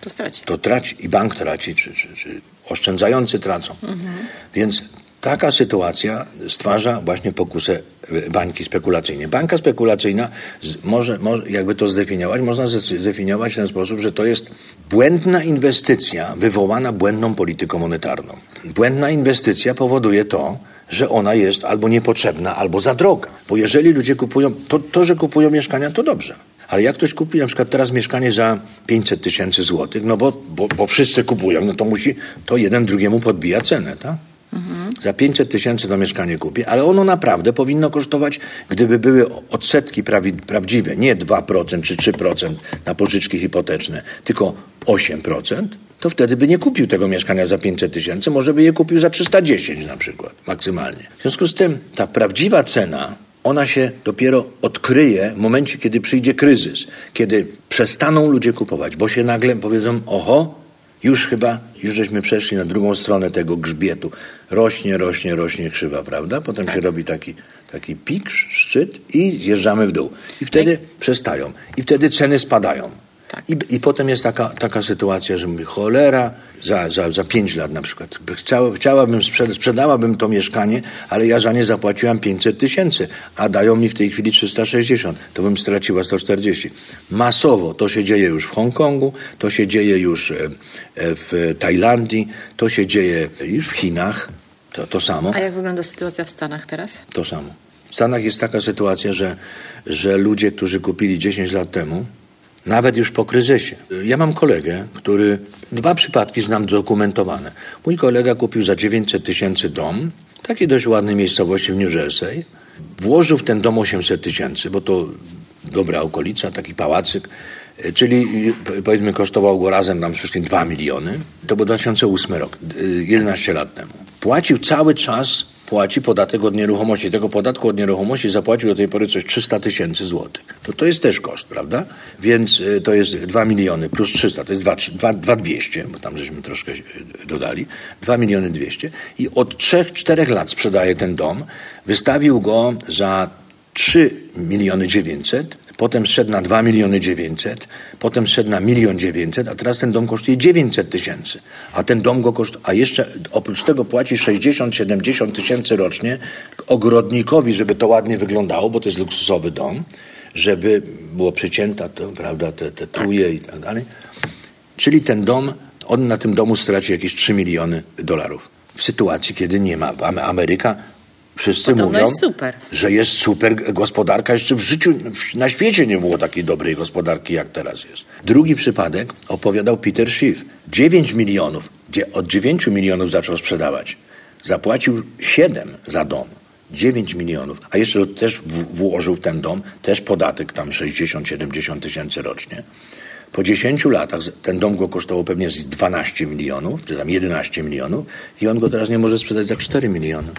to straci. To traci i bank traci, czy, czy, czy oszczędzający tracą. Mhm. Więc Taka sytuacja stwarza właśnie pokusę bańki spekulacyjnej. Banka spekulacyjna, może, może, jakby to zdefiniować, można zdefiniować w ten sposób, że to jest błędna inwestycja wywołana błędną polityką monetarną. Błędna inwestycja powoduje to, że ona jest albo niepotrzebna, albo za droga. Bo jeżeli ludzie kupują, to, to że kupują mieszkania, to dobrze. Ale jak ktoś kupi na przykład teraz mieszkanie za 500 tysięcy złotych, no bo, bo, bo wszyscy kupują, no to musi, to jeden drugiemu podbija cenę, tak? Za 500 tysięcy to mieszkanie kupię, ale ono naprawdę powinno kosztować, gdyby były odsetki prawdziwe, nie 2% czy 3% na pożyczki hipoteczne, tylko 8%, to wtedy by nie kupił tego mieszkania za 500 tysięcy, może by je kupił za 310 na przykład, maksymalnie. W związku z tym ta prawdziwa cena ona się dopiero odkryje w momencie, kiedy przyjdzie kryzys, kiedy przestaną ludzie kupować, bo się nagle powiedzą, oho, już chyba, już żeśmy przeszli na drugą stronę tego grzbietu. Rośnie, rośnie, rośnie krzywa, prawda? Potem tak. się robi taki, taki pik, szczyt i zjeżdżamy w dół. I wtedy tak. przestają. I wtedy ceny spadają. Tak. I, I potem jest taka, taka sytuacja, że mówię, cholera, za, za, za pięć lat na przykład. Chciała, chciałabym, sprzedałabym to mieszkanie, ale ja za nie zapłaciłam 500 tysięcy, a dają mi w tej chwili 360. To bym straciła 140. Masowo to się dzieje już w Hongkongu, to się dzieje już e, e, w Tajlandii, to się dzieje już w Chinach. To, to samo. A jak wygląda sytuacja w Stanach teraz? To samo. W Stanach jest taka sytuacja, że, że ludzie, którzy kupili 10 lat temu, nawet już po kryzysie. Ja mam kolegę, który dwa przypadki znam dokumentowane. Mój kolega kupił za 900 tysięcy dom, takiej dość ładnej miejscowości w New Jersey. Włożył w ten dom 800 tysięcy, bo to dobra okolica, taki pałacyk, czyli powiedzmy kosztował go razem tam wszystkim 2 miliony. To był 2008 rok, 11 lat temu. Płacił cały czas płaci podatek od nieruchomości. Tego podatku od nieruchomości zapłacił do tej pory coś 300 tysięcy złotych. To, to jest też koszt, prawda? Więc y, to jest 2 miliony plus 300, to jest 2, 2, 2 200, bo tam żeśmy troszkę y, dodali. 2 miliony 200 i od 3-4 lat sprzedaje ten dom. Wystawił go za 3 miliony 900 potem szedł na 2 miliony 900, potem szedł na milion 900, a teraz ten dom kosztuje 900 tysięcy. A ten dom go kosztuje, a jeszcze oprócz tego płaci 60-70 tysięcy rocznie ogrodnikowi, żeby to ładnie wyglądało, bo to jest luksusowy dom, żeby było przycięta to, prawda, te, te truje i tak dalej. Czyli ten dom, on na tym domu straci jakieś 3 miliony dolarów. W sytuacji, kiedy nie ma. Ameryka Wszyscy Podobno mówią, jest że jest super gospodarka. Jeszcze w życiu, na świecie nie było takiej dobrej gospodarki, jak teraz jest. Drugi przypadek opowiadał Peter Schiff. 9 milionów, gdzie od 9 milionów zaczął sprzedawać. Zapłacił 7 za dom. 9 milionów, a jeszcze też włożył w ten dom też podatek tam 60-70 tysięcy rocznie. Po 10 latach ten dom go kosztował pewnie z 12 milionów, czy tam 11 milionów i on go teraz nie może sprzedać za 4 miliony.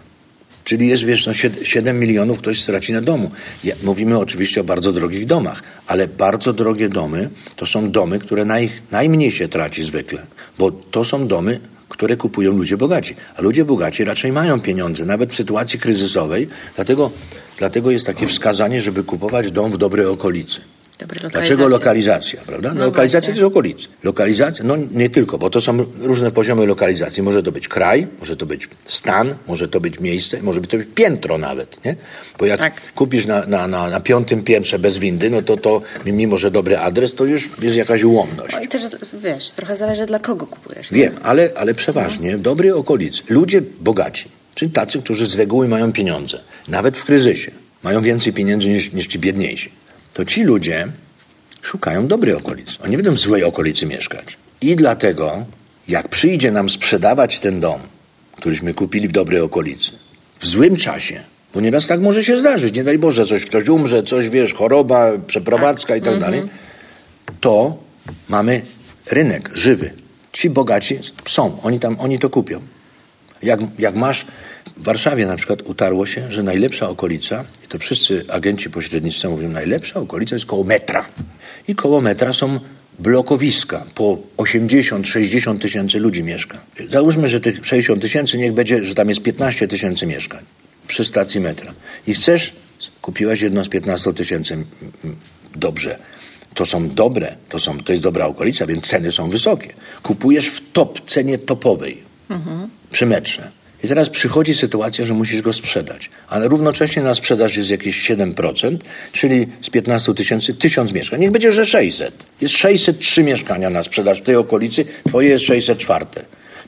Czyli jest, wiesz, no 7 milionów ktoś straci na domu. Mówimy oczywiście o bardzo drogich domach, ale bardzo drogie domy to są domy, które naj, najmniej się traci zwykle, bo to są domy, które kupują ludzie bogaci. A ludzie bogaci raczej mają pieniądze, nawet w sytuacji kryzysowej. Dlatego, dlatego jest takie wskazanie, żeby kupować dom w dobrej okolicy. Dlaczego lokalizacja, prawda? No lokalizacja to jest okolicy. Lokalizacja, no nie tylko, bo to są różne poziomy lokalizacji. Może to być kraj, może to być stan, może to być miejsce, może to być piętro nawet, nie? Bo jak tak. kupisz na, na, na, na, piątym piętrze bez windy, no to to, mimo że dobry adres, to już jest jakaś ułomność. No i też, wiesz, trochę zależy dla kogo kupujesz. Wiem, ale, ale przeważnie w dobrej okolicy ludzie bogaci, czyli tacy, którzy z reguły mają pieniądze, nawet w kryzysie, mają więcej pieniędzy niż, niż ci biedniejsi to ci ludzie szukają dobrej okolicy. Oni nie będą w złej okolicy mieszkać. I dlatego, jak przyjdzie nam sprzedawać ten dom, któryśmy kupili w dobrej okolicy, w złym czasie, bo nieraz tak może się zdarzyć, nie daj Boże, coś, ktoś umrze, coś, wiesz, choroba, przeprowadzka i tak mhm. dalej, to mamy rynek żywy. Ci bogaci są, oni tam, oni to kupią. Jak, jak masz w Warszawie na przykład utarło się, że najlepsza okolica, i to wszyscy agenci pośrednictwa mówią, najlepsza okolica jest koło metra. I koło metra są blokowiska. Po 80-60 tysięcy ludzi mieszka. Załóżmy, że tych 60 tysięcy niech będzie, że tam jest 15 tysięcy mieszkań przy stacji metra. I chcesz, kupiłaś jedno z 15 tysięcy, dobrze. To są dobre, to, są, to jest dobra okolica, więc ceny są wysokie. Kupujesz w top, cenie topowej mhm. przy metrze. I teraz przychodzi sytuacja, że musisz go sprzedać, ale równocześnie na sprzedaż jest jakieś 7%, czyli z 15 tysięcy 1000 mieszkań. Niech będzie, że 600. Jest 603 mieszkania na sprzedaż w tej okolicy, twoje jest 604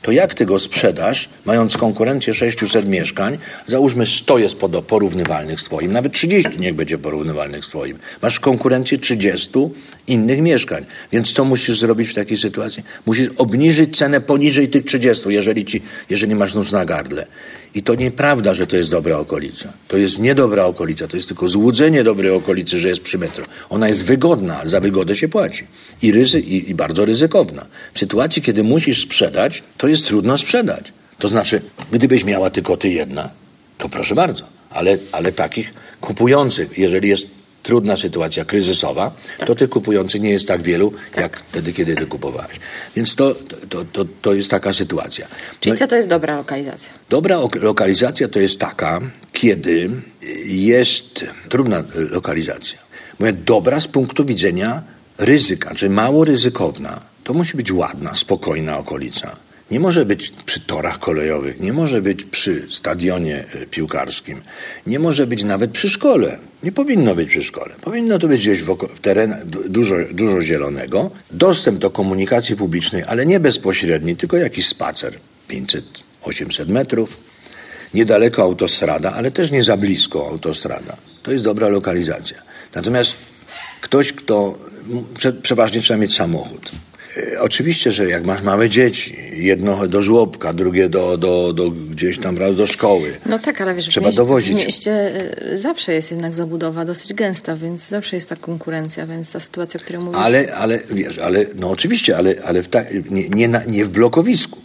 to jak ty go sprzedasz, mając konkurencję 600 mieszkań, załóżmy 100 jest porównywalnych z twoim, nawet 30 niech będzie porównywalnych z twoim. Masz konkurencję 30 innych mieszkań. Więc co musisz zrobić w takiej sytuacji? Musisz obniżyć cenę poniżej tych 30, jeżeli, ci, jeżeli masz nóż na gardle. I to nieprawda, że to jest dobra okolica. To jest niedobra okolica, to jest tylko złudzenie dobrej okolicy, że jest przy metro. Ona jest wygodna, za wygodę się płaci. I, ryzy, i, i bardzo ryzykowna. W sytuacji, kiedy musisz sprzedać, to jest trudno sprzedać. To znaczy, gdybyś miała tylko ty jedna, to proszę bardzo. Ale, ale takich kupujących, jeżeli jest trudna sytuacja kryzysowa, tak. to tych kupujących nie jest tak wielu, tak. jak wtedy, kiedy ty kupowałeś. Więc to, to, to, to jest taka sytuacja. Czyli no, co to jest dobra lokalizacja? Dobra lokalizacja to jest taka, kiedy jest trudna lokalizacja. Mówię, dobra z punktu widzenia ryzyka, czyli mało ryzykowna. To musi być ładna, spokojna okolica nie może być przy torach kolejowych, nie może być przy stadionie e, piłkarskim, nie może być nawet przy szkole. Nie powinno być przy szkole. Powinno to być gdzieś w, terenach dużo, dużo zielonego, dostęp do komunikacji publicznej, ale nie bezpośredni, tylko jakiś spacer 500-800 metrów, niedaleko autostrada, ale też nie za blisko autostrada. To jest dobra lokalizacja. Natomiast ktoś, kto prze, przeważnie trzeba mieć samochód oczywiście, że jak masz małe dzieci, jedno do żłobka, drugie do, do, do gdzieś tam raz do szkoły. No tak, ale wiesz, trzeba mieście, dowozić. w mieście e, zawsze jest jednak zabudowa dosyć gęsta, więc zawsze jest ta konkurencja, więc ta sytuacja, o której mówisz. Ale, ale wiesz, ale no oczywiście, ale, ale w ta, nie, nie, na, nie w blokowisku.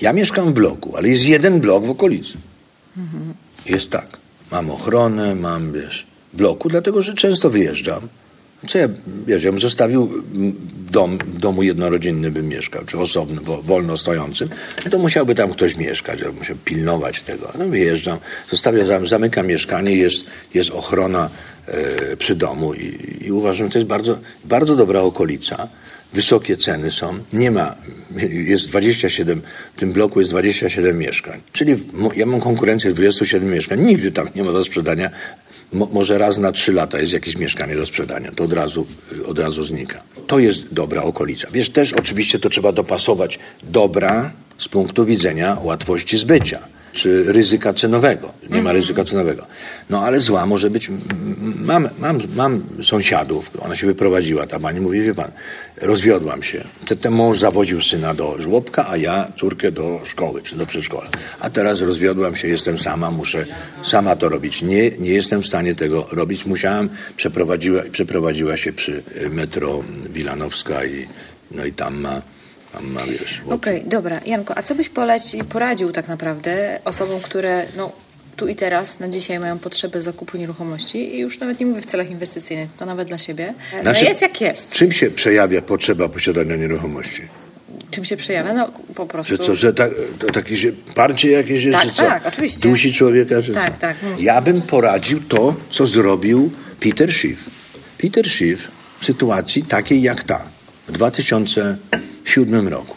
Ja mieszkam w bloku, ale jest jeden blok w okolicy. Mhm. Jest tak. Mam ochronę, mam, wiesz, bloku, dlatego, że często wyjeżdżam. Co ja, wiesz, ja bym zostawił dom, domu jednorodzinny bym mieszkał, czy osobny, wolno stojącym, no to musiałby tam ktoś mieszkać, albo musiał pilnować tego. No wyjeżdżam, zostawiam, zamykam mieszkanie, jest, jest ochrona e, przy domu i, i uważam, że to jest bardzo, bardzo dobra okolica wysokie ceny są, nie ma, jest 27, w tym bloku jest 27 mieszkań. Czyli ja mam konkurencję 27 mieszkań, nigdy tam nie ma do sprzedania, Mo, może raz na trzy lata jest jakieś mieszkanie do sprzedania, to od razu, od razu znika. To jest dobra okolica. Wiesz, też oczywiście to trzeba dopasować dobra z punktu widzenia łatwości zbycia czy ryzyka cenowego. Nie ma mhm. ryzyka cenowego. No ale zła może być. Mam, mam, mam sąsiadów, ona się wyprowadziła, ta pani mówi, wie pan, rozwiodłam się. Ten, ten mąż zawoził syna do żłobka, a ja córkę do szkoły czy do przedszkola. A teraz rozwiodłam się, jestem sama, muszę sama to robić. Nie, nie jestem w stanie tego robić. Musiałam, przeprowadziła, przeprowadziła się przy metro Wilanowska i, no i tam ma ma, wiesz... Okej, okay, dobra. Janko, a co byś poleci, poradził tak naprawdę osobom, które no, tu i teraz, na dzisiaj mają potrzebę zakupu nieruchomości i już nawet nie mówię w celach inwestycyjnych, to nawet dla siebie. No znaczy, jest jak jest. Czym się przejawia potrzeba posiadania nieruchomości? Czym się przejawia? No po prostu... Że co, że ta, to takie się, parcie jakieś jest, tak, co? Tak, oczywiście. Dusi człowieka, czy Tak, co? tak. Ja bym poradził to, co zrobił Peter Schiff. Peter Schiff w sytuacji takiej jak ta, w 2000 2007 roku.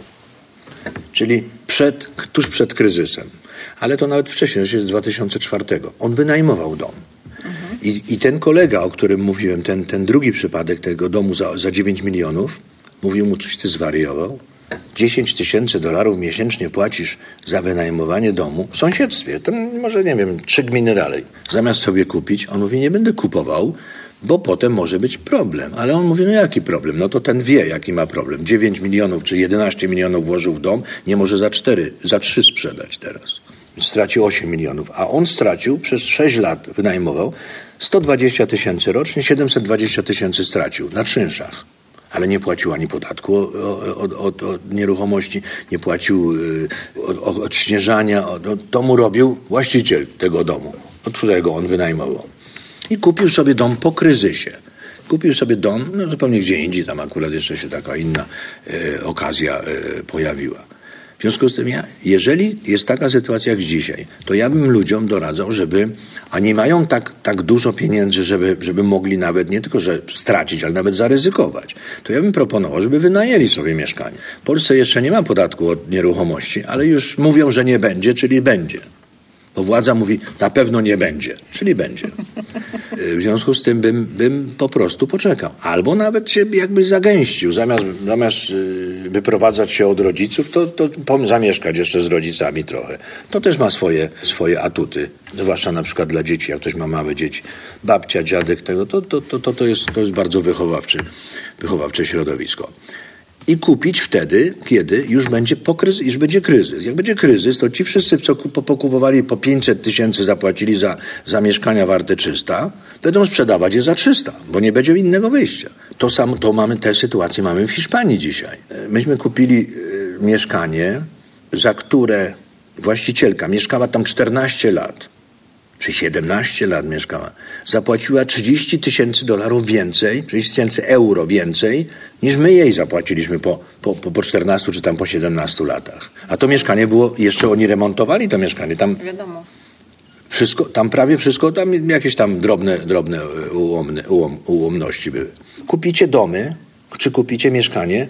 Czyli przed, tuż przed kryzysem. Ale to nawet wcześniej, to jest z 2004. On wynajmował dom. I, I, ten kolega, o którym mówiłem, ten, ten drugi przypadek tego domu za, za 9 milionów, mówił mu, coś ty zwariował? 10 tysięcy dolarów miesięcznie płacisz za wynajmowanie domu w sąsiedztwie. To może, nie wiem, trzy gminy dalej. Zamiast sobie kupić, on mówi, nie będę kupował, bo potem może być problem. Ale on mówi, no jaki problem? No to ten wie, jaki ma problem. 9 milionów czy 11 milionów włożył w dom, nie może za 4, za 3 sprzedać teraz. Stracił 8 milionów, a on stracił przez 6 lat, wynajmował 120 tysięcy rocznie, 720 tysięcy stracił na czynszach. Ale nie płacił ani podatku od, od, od nieruchomości, nie płacił y, od, od śnieżania. To mu robił właściciel tego domu, od którego on wynajmował. I kupił sobie dom po kryzysie. Kupił sobie dom, no zupełnie gdzie indziej, tam akurat jeszcze się taka inna e, okazja e, pojawiła. W związku z tym ja, jeżeli jest taka sytuacja jak dzisiaj, to ja bym ludziom doradzał, żeby, a nie mają tak, tak dużo pieniędzy, żeby, żeby mogli nawet nie tylko że stracić, ale nawet zaryzykować, to ja bym proponował, żeby wynajęli sobie mieszkanie. W Polsce jeszcze nie ma podatku od nieruchomości, ale już mówią, że nie będzie, czyli będzie. Bo władza mówi, na pewno nie będzie, czyli będzie. W związku z tym bym, bym po prostu poczekał. Albo nawet się jakby zagęścił. Zamiast, zamiast y, wyprowadzać się od rodziców, to, to zamieszkać jeszcze z rodzicami trochę. To też ma swoje, swoje atuty. Zwłaszcza na przykład dla dzieci, jak ktoś ma małe dzieci. Babcia, dziadek tego, to, to, to, to, jest, to jest bardzo wychowawczy, wychowawcze środowisko i kupić wtedy, kiedy już będzie, po kryzys, już będzie kryzys. Jak będzie kryzys, to ci wszyscy, co pokupowali po 500 tysięcy, zapłacili za, za mieszkania warte 300, będą sprzedawać je za 300, bo nie będzie innego wyjścia. To samo, to mamy, tę sytuację mamy w Hiszpanii dzisiaj. Myśmy kupili y, mieszkanie, za które właścicielka mieszkała tam 14 lat czy 17 lat mieszkała, zapłaciła 30 tysięcy dolarów więcej, 30 tysięcy euro więcej, niż my jej zapłaciliśmy po, po, po 14 czy tam po 17 latach. A to mieszkanie było, jeszcze oni remontowali to mieszkanie. Tam Wiadomo. Wszystko, tam prawie wszystko, tam jakieś tam drobne, drobne ułomne, ułom, ułomności były. Kupicie domy, czy kupicie mieszkanie,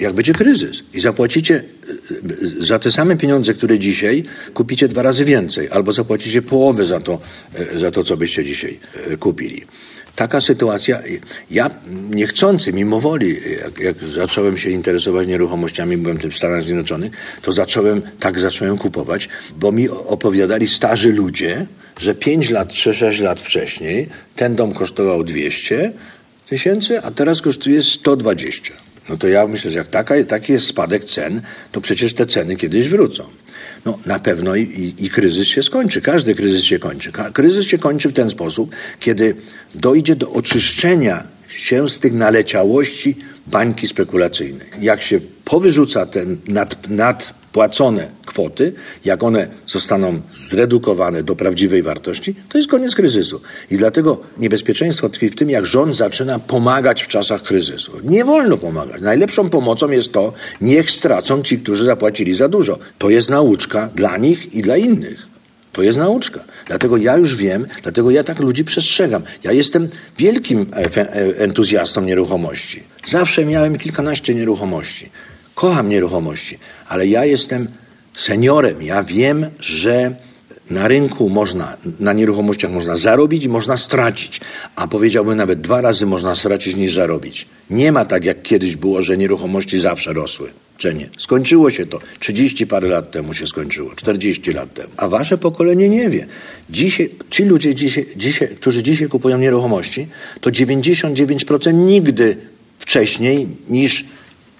jak będzie kryzys i zapłacicie e, za te same pieniądze, które dzisiaj, kupicie dwa razy więcej, albo zapłacicie połowę za to, e, za to co byście dzisiaj e, kupili. Taka sytuacja, ja niechcący, mimo woli, jak, jak zacząłem się interesować nieruchomościami, byłem tym w Stanach Zjednoczonych, to zacząłem, tak zacząłem kupować, bo mi opowiadali starzy ludzie, że 5 lat czy 6 lat wcześniej ten dom kosztował 200 tysięcy, a teraz kosztuje 120 no to ja myślę, że jak taka, taki jest spadek cen, to przecież te ceny kiedyś wrócą. No na pewno i, i, i kryzys się skończy. Każdy kryzys się kończy. Kryzys się kończy w ten sposób, kiedy dojdzie do oczyszczenia się z tych naleciałości bańki spekulacyjnej. Jak się powyrzuca te nad, nadpłacone kwoty, jak one zostaną zredukowane do prawdziwej wartości, to jest koniec kryzysu. I dlatego niebezpieczeństwo tkwi w tym, jak rząd zaczyna pomagać w czasach kryzysu. Nie wolno pomagać. Najlepszą pomocą jest to, niech stracą ci, którzy zapłacili za dużo. To jest nauczka dla nich i dla innych. To jest nauczka. Dlatego ja już wiem, dlatego ja tak ludzi przestrzegam. Ja jestem wielkim e, e, entuzjastą nieruchomości. Zawsze miałem kilkanaście nieruchomości. Kocham nieruchomości, ale ja jestem seniorem. Ja wiem, że na rynku można, na nieruchomościach można zarobić można stracić. A powiedziałbym nawet dwa razy można stracić niż zarobić. Nie ma tak jak kiedyś było, że nieruchomości zawsze rosły. Czy nie? Skończyło się to. 30 parę lat temu się skończyło, 40 lat temu. A wasze pokolenie nie wie. Dzisiaj, ci ludzie, dzisiaj, dzisiaj, którzy dzisiaj kupują nieruchomości, to 99% nigdy wcześniej niż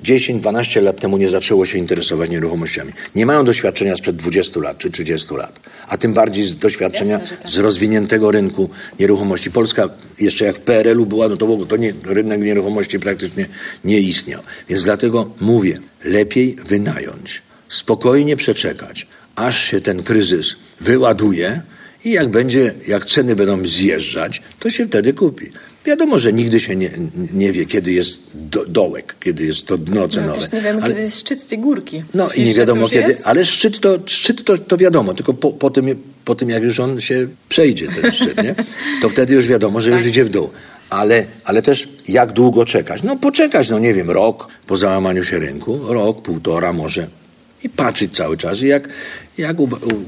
10-12 lat temu nie zaczęło się interesować nieruchomościami. Nie mają doświadczenia sprzed 20 lat czy 30 lat, a tym bardziej z doświadczenia Jasne, tak. z rozwiniętego rynku nieruchomości. Polska jeszcze jak w PRL-u była, no to to nie, rynek nieruchomości praktycznie nie istniał. Więc dlatego mówię, lepiej wynająć, spokojnie przeczekać, aż się ten kryzys wyładuje i jak będzie, jak ceny będą zjeżdżać, to się wtedy kupi. Wiadomo, że nigdy się nie, nie wie, kiedy jest do, dołek, kiedy jest to dno cenowe. No, też nie wiemy, ale, kiedy jest szczyt tej górki. No Myślisz, i nie wiadomo kiedy, jest? ale szczyt to, szczyt to, to wiadomo, tylko po, po, tym, po tym, jak już on się przejdzie, ten szczyt, nie? to wtedy już wiadomo, że tak. już idzie w dół. Ale, ale też jak długo czekać? No poczekać, no nie wiem, rok po załamaniu się rynku, rok, półtora może i patrzeć cały czas. I jak, jak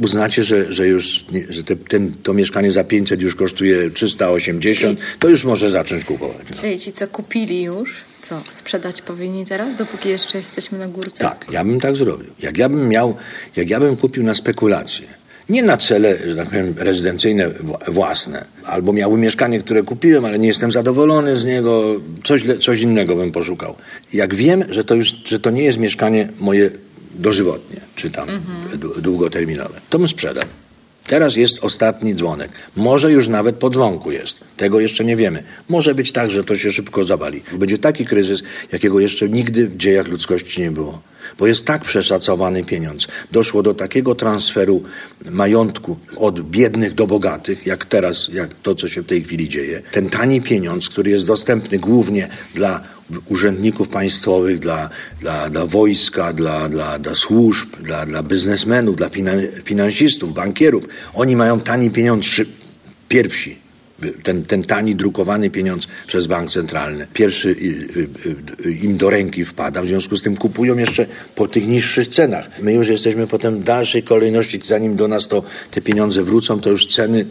uznacie, że, że już że te, ten, to mieszkanie za 500 już kosztuje 380, to już może zacząć kupować. No. Czyli ci, co kupili już, co, sprzedać powinni teraz, dopóki jeszcze jesteśmy na górce? Tak, ja bym tak zrobił. Jak ja bym miał, jak ja bym kupił na spekulację, nie na cele, że tak powiem, rezydencyjne własne, albo miałbym mieszkanie, które kupiłem, ale nie jestem zadowolony z niego, coś, coś innego bym poszukał. Jak wiem, że to już, że to nie jest mieszkanie moje dożywotnie, czy tam mhm. długoterminowe. To bym sprzedał. Teraz jest ostatni dzwonek. Może już nawet po dzwonku jest. Tego jeszcze nie wiemy. Może być tak, że to się szybko zawali. Będzie taki kryzys, jakiego jeszcze nigdy w dziejach ludzkości nie było. Bo jest tak przeszacowany pieniądz. Doszło do takiego transferu majątku od biednych do bogatych, jak teraz, jak to, co się w tej chwili dzieje. Ten tani pieniądz, który jest dostępny głównie dla urzędników państwowych, dla, dla, dla wojska, dla, dla, dla służb, dla, dla biznesmenów, dla finansistów, bankierów. Oni mają tani pieniądz pierwsi. Ten, ten tani, drukowany pieniądz przez bank centralny. Pierwszy im do ręki wpada, w związku z tym kupują jeszcze po tych niższych cenach. My już jesteśmy potem w dalszej kolejności, zanim do nas to te pieniądze wrócą, to już ceny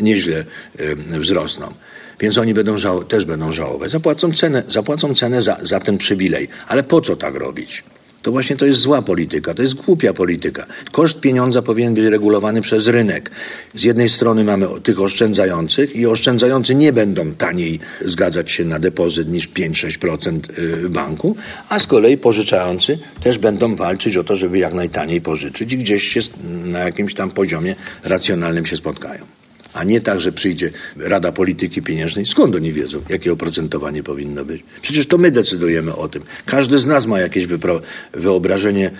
nieźle wzrosną. Więc oni będą żał- też będą żałować. Zapłacą cenę, zapłacą cenę za, za ten przywilej. Ale po co tak robić? To właśnie to jest zła polityka, to jest głupia polityka. Koszt pieniądza powinien być regulowany przez rynek. Z jednej strony mamy tych oszczędzających i oszczędzający nie będą taniej zgadzać się na depozyt niż 5-6% y, banku, a z kolei pożyczający też będą walczyć o to, żeby jak najtaniej pożyczyć i gdzieś się na jakimś tam poziomie racjonalnym się spotkają a nie tak, że przyjdzie Rada Polityki Pieniężnej. Skąd oni wiedzą, jakie oprocentowanie powinno być? Przecież to my decydujemy o tym. Każdy z nas ma jakieś wyobrażenie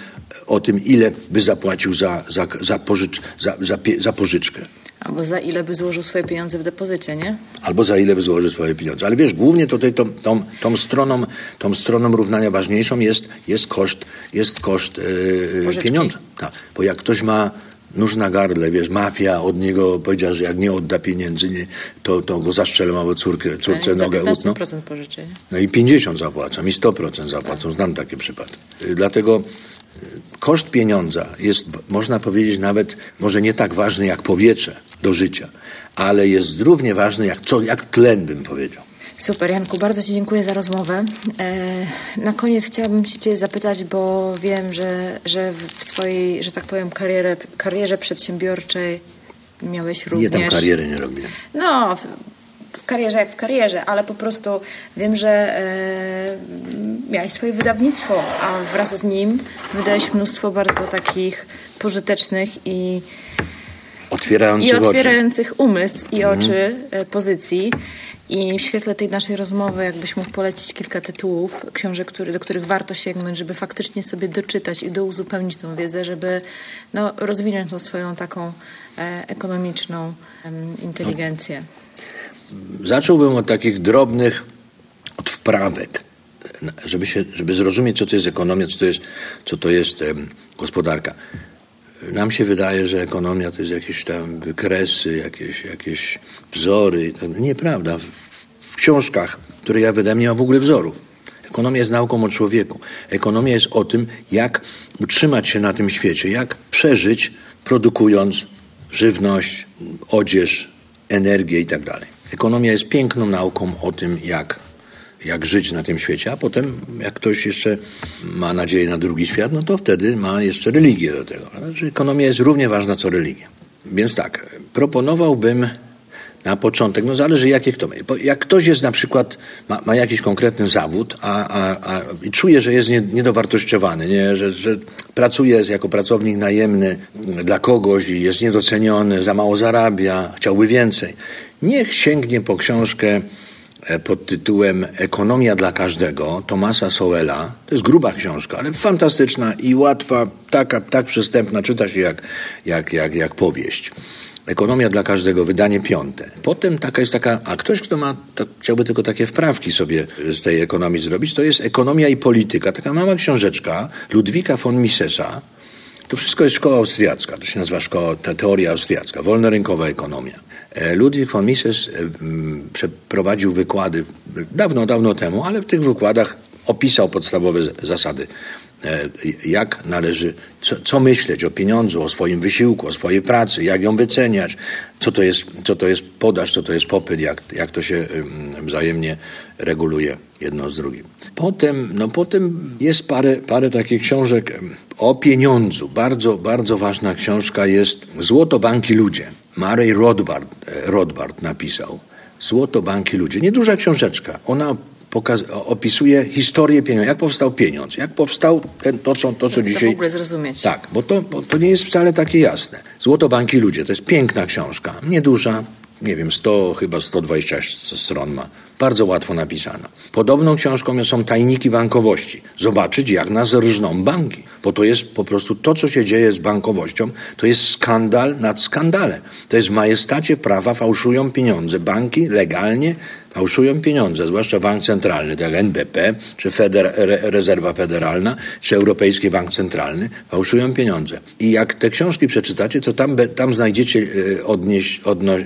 o tym, ile by zapłacił za, za, za, pożycz, za, za, za pożyczkę. Albo za ile by złożył swoje pieniądze w depozycie, nie? Albo za ile by złożył swoje pieniądze. Ale wiesz, głównie tutaj tą, tą, tą, stroną, tą stroną równania ważniejszą jest, jest koszt, jest koszt yy, pieniądza. Tak. Bo jak ktoś ma nóż na gardle, wiesz, mafia od niego powiedziała, że jak nie odda pieniędzy, nie, to, to go zastrzelą albo córkę, córce Ale nogę utną. pożyczy. No i 50 zapłacą, i 100% zapłacą. Znam takie przypadki. Y, dlatego y, koszt pieniądza jest, można powiedzieć, nawet może nie tak ważny jak powietrze do życia, ale jest równie ważny jak, co, jak tlen, bym powiedział. Super, Janku, bardzo Ci dziękuję za rozmowę. E, na koniec chciałabym Cię zapytać, bo wiem, że, że w swojej, że tak powiem, karierze, karierze przedsiębiorczej miałeś również... Nie, tam kariery nie robiłem. No, w karierze jak w karierze, ale po prostu wiem, że e, miałeś swoje wydawnictwo, a wraz z nim wydałeś mnóstwo bardzo takich pożytecznych i otwierających, i otwierających umysł i oczy mhm. pozycji. I w świetle tej naszej rozmowy, jakbyś mógł polecić kilka tytułów, książek, który, do których warto sięgnąć, żeby faktycznie sobie doczytać i douzupełnić tą wiedzę, żeby no, rozwinąć tą swoją taką e, ekonomiczną e, inteligencję. Zacząłbym od takich drobnych, od wprawek, żeby, się, żeby zrozumieć, co to jest ekonomia, co to jest, co to jest gospodarka. Nam się wydaje, że ekonomia to jest jakieś tam wykresy, jakieś, jakieś wzory. Nieprawda. W, książkach, które ja wydałem, nie ma w ogóle wzorów. Ekonomia jest nauką o człowieku. Ekonomia jest o tym, jak utrzymać się na tym świecie, jak przeżyć, produkując żywność, odzież, energię i tak. Ekonomia jest piękną nauką o tym, jak jak żyć na tym świecie, a potem jak ktoś jeszcze ma nadzieję na drugi świat, no to wtedy ma jeszcze religię do tego. Znaczy, ekonomia jest równie ważna co religia. Więc tak, proponowałbym na początek, no zależy jakie kto ma. Jak ktoś jest na przykład, ma, ma jakiś konkretny zawód, a, a, a i czuje, że jest nie, niedowartościowany, nie? Że, że pracuje jako pracownik najemny dla kogoś i jest niedoceniony, za mało zarabia, chciałby więcej, niech sięgnie po książkę pod tytułem Ekonomia dla każdego Tomasa Sowela. To jest gruba książka, ale fantastyczna i łatwa, taka, tak przystępna, czyta się jak, jak, jak, jak powieść. Ekonomia dla każdego, wydanie piąte. Potem taka jest taka, a ktoś, kto ma, chciałby tylko takie wprawki sobie z tej ekonomii zrobić, to jest Ekonomia i Polityka. Taka mała książeczka Ludwika von Misesa. To wszystko jest szkoła austriacka, to się nazywa szkoła, ta teoria austriacka, wolnorynkowa ekonomia. Ludwik von Mises e, przeprowadził wykłady dawno, dawno temu, ale w tych wykładach opisał podstawowe zasady, e, jak należy, co, co, myśleć o pieniądzu, o swoim wysiłku, o swojej pracy, jak ją wyceniać, co to jest, co to jest podaż, co to jest popyt, jak, jak to się wzajemnie reguluje jedno z drugim. Potem, no potem jest parę, parę takich książek o pieniądzu. Bardzo, bardzo ważna książka jest Złoto, banki, ludzie. Murray Rothbard, e, Rothbard napisał. Złoto, banki, ludzie. Nieduża książeczka. Ona opisuje historię pieniądza. Jak powstał pieniądz? Jak powstał ten, to, co, to, co to dzisiaj... w ogóle zrozumieć. Tak, bo to, bo to nie jest wcale takie jasne. Złoto, banki, ludzie. To jest piękna książka. Nieduża, nie wiem, 100, chyba 120 stron ma. Bardzo łatwo napisana. Podobną książką są tajniki bankowości. Zobaczyć, jak nas różną banki. Bo to jest po prostu to, co się dzieje z bankowością, to jest skandal nad skandalem. To jest w majestacie prawa fałszują pieniądze. Banki legalnie fałszują pieniądze, zwłaszcza bank centralny, tak jak NBP, czy Feder, Rezerwa Federalna, czy Europejski Bank Centralny, fałszują pieniądze. I jak te książki przeczytacie, to tam, tam znajdziecie e, odnieś,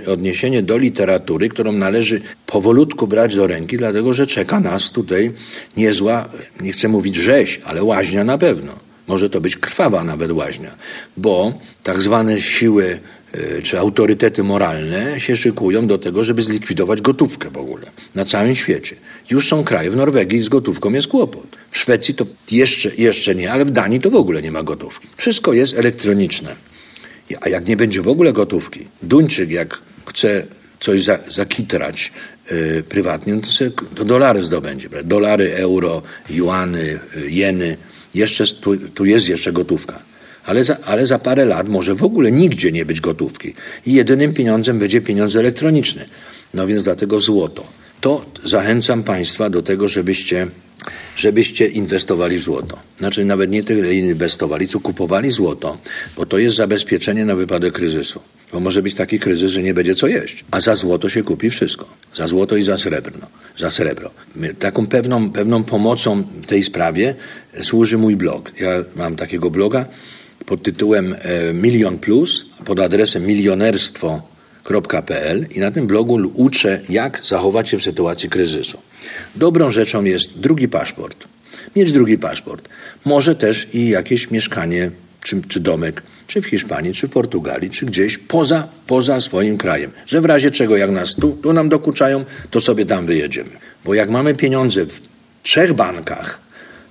odniesienie do literatury, którą należy powolutku brać do ręki, dlatego że czeka nas tutaj niezła, nie chcę mówić rzeź, ale łaźnia na pewno. Może to być krwawa nawet łaźnia, bo tak zwane siły czy autorytety moralne się szykują do tego, żeby zlikwidować gotówkę w ogóle na całym świecie. Już są kraje, w Norwegii z gotówką jest kłopot. W Szwecji to jeszcze, jeszcze nie, ale w Danii to w ogóle nie ma gotówki. Wszystko jest elektroniczne. A jak nie będzie w ogóle gotówki, Duńczyk jak chce coś za, zakitrać yy, prywatnie, no to, sobie, to dolary zdobędzie. Dolary, euro, juany, yy, jeny. Jeszcze tu, tu jest jeszcze gotówka ale za, ale za parę lat może w ogóle nigdzie nie być gotówki. I jedynym pieniądzem będzie pieniądz elektroniczny. No więc dlatego złoto. To zachęcam Państwa do tego, żebyście, żebyście inwestowali w złoto. Znaczy nawet nie tyle inwestowali, co kupowali złoto, bo to jest zabezpieczenie na wypadek kryzysu. Bo może być taki kryzys, że nie będzie co jeść. A za złoto się kupi wszystko. Za złoto i za srebrno. Za srebro. Taką pewną, pewną pomocą w tej sprawie służy mój blog. Ja mam takiego bloga, pod tytułem e, Milion Plus pod adresem milionerstwo.pl i na tym blogu uczę, jak zachować się w sytuacji kryzysu. Dobrą rzeczą jest drugi paszport. Mieć drugi paszport. Może też i jakieś mieszkanie czy, czy domek, czy w Hiszpanii, czy w Portugalii, czy gdzieś poza, poza swoim krajem. Że w razie czego, jak nas tu, tu nam dokuczają, to sobie tam wyjedziemy. Bo jak mamy pieniądze w trzech bankach,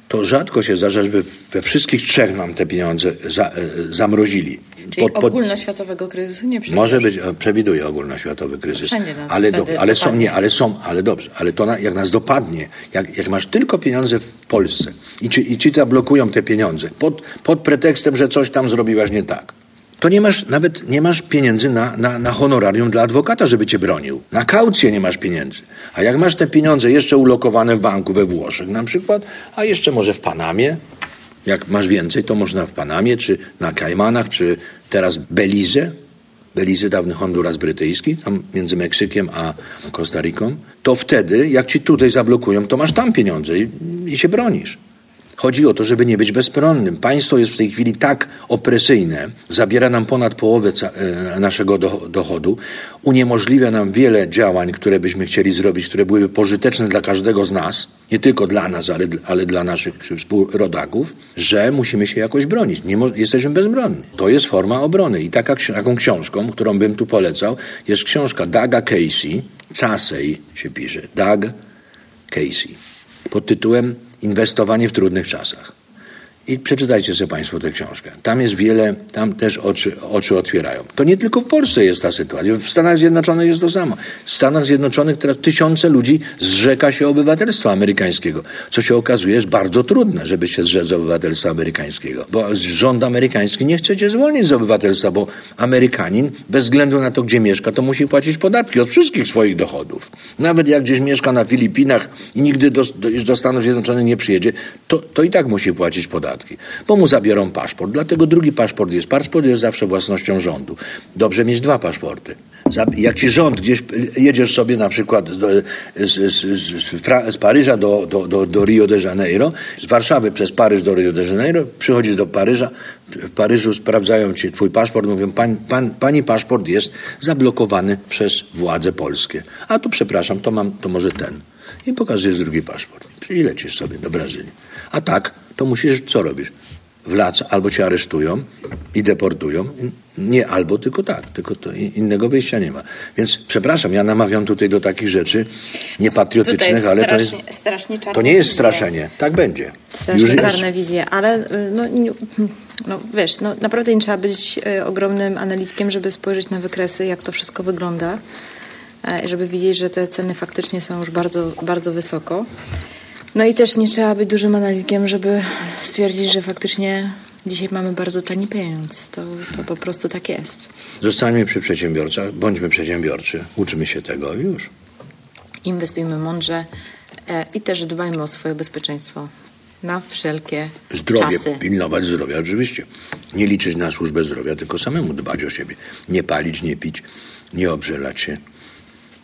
to rzadko się zdarza, żeby we wszystkich trzech nam te pieniądze za, e, zamrozili. Czyli pod, pod... ogólnoświatowego kryzysu nie przewiduje? Może być, e, przewiduje ogólnoświatowy kryzys. Ale, do, ale są, nie, ale są, ale dobrze, ale to na, jak nas dopadnie, jak, jak masz tylko pieniądze w Polsce i ci, i ci zablokują te pieniądze pod, pod pretekstem, że coś tam zrobiłaś nie tak, to nie masz nawet nie masz pieniędzy na, na, na honorarium dla adwokata, żeby cię bronił. Na kaucję nie masz pieniędzy. A jak masz te pieniądze jeszcze ulokowane w banku we Włoszech na przykład, a jeszcze może w Panamie, jak masz więcej, to można w Panamie, czy na Kajmanach, czy teraz Belize, Belize, dawny Honduras brytyjski, tam między Meksykiem a Kostaryką, to wtedy, jak ci tutaj zablokują, to masz tam pieniądze i, i się bronisz. Chodzi o to, żeby nie być bezpronnym. Państwo jest w tej chwili tak opresyjne, zabiera nam ponad połowę e, naszego dochodu, uniemożliwia nam wiele działań, które byśmy chcieli zrobić, które byłyby pożyteczne dla każdego z nas, nie tylko dla nas, ale, ale dla naszych współrodaków, że musimy się jakoś bronić. Nie jesteśmy bezbronni. To jest forma obrony. I taka, taką książką, którą bym tu polecał, jest książka Daga Casey, Casey się pisze, Doug Casey, pod tytułem Inwestowanie w trudnych czasach. I przeczytajcie sobie Państwo tę książkę. Tam jest wiele, tam też oczy, oczy otwierają. To nie tylko w Polsce jest ta sytuacja. W Stanach Zjednoczonych jest to samo. W Stanach Zjednoczonych teraz tysiące ludzi zrzeka się obywatelstwa amerykańskiego, co się okazuje jest bardzo trudne, żeby się zrzec obywatelstwa amerykańskiego. Bo rząd amerykański nie chce cię zwolnić z obywatelstwa, bo Amerykanin, bez względu na to, gdzie mieszka, to musi płacić podatki od wszystkich swoich dochodów. Nawet jak gdzieś mieszka na Filipinach i nigdy do, do, do Stanów Zjednoczonych nie przyjedzie, to, to i tak musi płacić podatki podatki, bo mu zabiorą paszport. Dlatego drugi paszport jest. Paszport jest zawsze własnością rządu. Dobrze mieć dwa paszporty. Jak ci rząd gdzieś jedziesz sobie na przykład z, z, z, z Paryża do, do, do, do, Rio de Janeiro, z Warszawy przez Paryż do Rio de Janeiro, przychodzisz do Paryża, w Paryżu sprawdzają ci twój paszport, mówią, pan, pan, pani paszport jest zablokowany przez władze polskie. A tu przepraszam, to mam, to może ten. I pokazujesz drugi paszport. I lecisz sobie do Brazylii. A tak, to musisz, co robisz? Wlac, albo cię aresztują i deportują. Nie albo, tylko tak. Tylko to innego wyjścia nie ma. Więc przepraszam, ja namawiam tutaj do takich rzeczy niepatriotycznych, ale to jest. Strasznie to nie jest straszenie. Tak będzie. Strasznie Już czarne jest. wizje, ale y, no, no wiesz, no, naprawdę nie trzeba być y, ogromnym analitykiem, żeby spojrzeć na wykresy, jak to wszystko wygląda, e, żeby widzieć, że te ceny faktycznie są już bardzo, bardzo wysoko. No i też nie trzeba być dużym analitykiem, żeby stwierdzić, że faktycznie dzisiaj mamy bardzo tani pieniądz. To, to po prostu tak jest. Zostańmy przy przedsiębiorcach, bądźmy przedsiębiorczy, uczymy się tego i już. Inwestujmy mądrze e, i też dbajmy o swoje bezpieczeństwo na wszelkie Zdrowie, czasy. pilnować zdrowia oczywiście. Nie liczyć na służbę zdrowia, tylko samemu dbać o siebie. Nie palić, nie pić, nie obżelać się.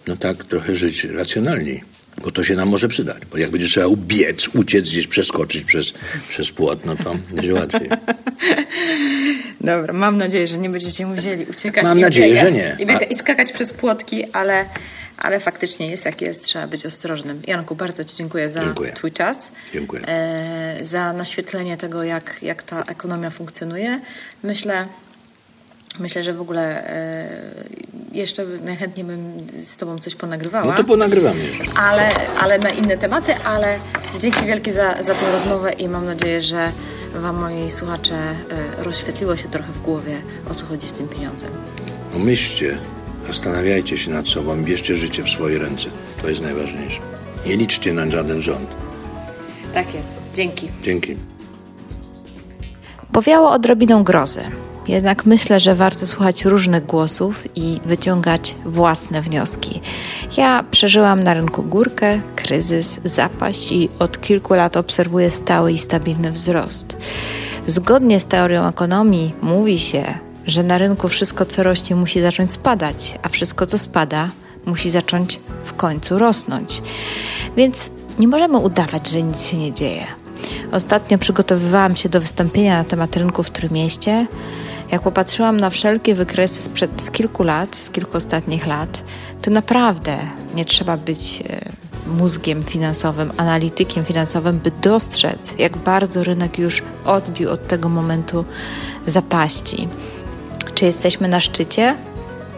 No tak, trochę żyć racjonalniej bo to się nam może przydać. Bo jak będzie trzeba ubiec, uciec, gdzieś przeskoczyć przez, przez płot, no to będzie łatwiej. Dobra, mam nadzieję, że nie będziecie musieli uciekać. Mam nadzieję, że nie. I, biega, I skakać przez płotki, ale, ale faktycznie jest jak jest, trzeba być ostrożnym. Janku, bardzo Ci dziękuję za dziękuję. Twój czas. Dziękuję. E, za naświetlenie tego, jak, jak ta ekonomia funkcjonuje. Myślę, Myślę, że w ogóle e, jeszcze najchętniej bym z Tobą coś ponagrywała. No to ponagrywamy jeszcze. Ale, ale na inne tematy, ale dzięki wielkie za, za tę rozmowę i mam nadzieję, że Wam, moi słuchacze, e, rozświetliło się trochę w głowie, o co chodzi z tym pieniądzem. Myślcie, zastanawiajcie się nad sobą, bierzcie życie w swoje ręce. To jest najważniejsze. Nie liczcie na żaden rząd. Tak jest. Dzięki. Dzięki. Powiało odrobiną grozy. Jednak myślę, że warto słuchać różnych głosów i wyciągać własne wnioski. Ja przeżyłam na rynku górkę, kryzys, zapaść i od kilku lat obserwuję stały i stabilny wzrost. Zgodnie z teorią ekonomii mówi się, że na rynku wszystko, co rośnie, musi zacząć spadać, a wszystko, co spada, musi zacząć w końcu rosnąć. Więc nie możemy udawać, że nic się nie dzieje. Ostatnio przygotowywałam się do wystąpienia na temat rynku w Trójmieście. Jak popatrzyłam na wszelkie wykresy sprzed z kilku lat, z kilku ostatnich lat, to naprawdę nie trzeba być e, mózgiem finansowym, analitykiem finansowym, by dostrzec, jak bardzo rynek już odbił od tego momentu zapaści. Czy jesteśmy na szczycie?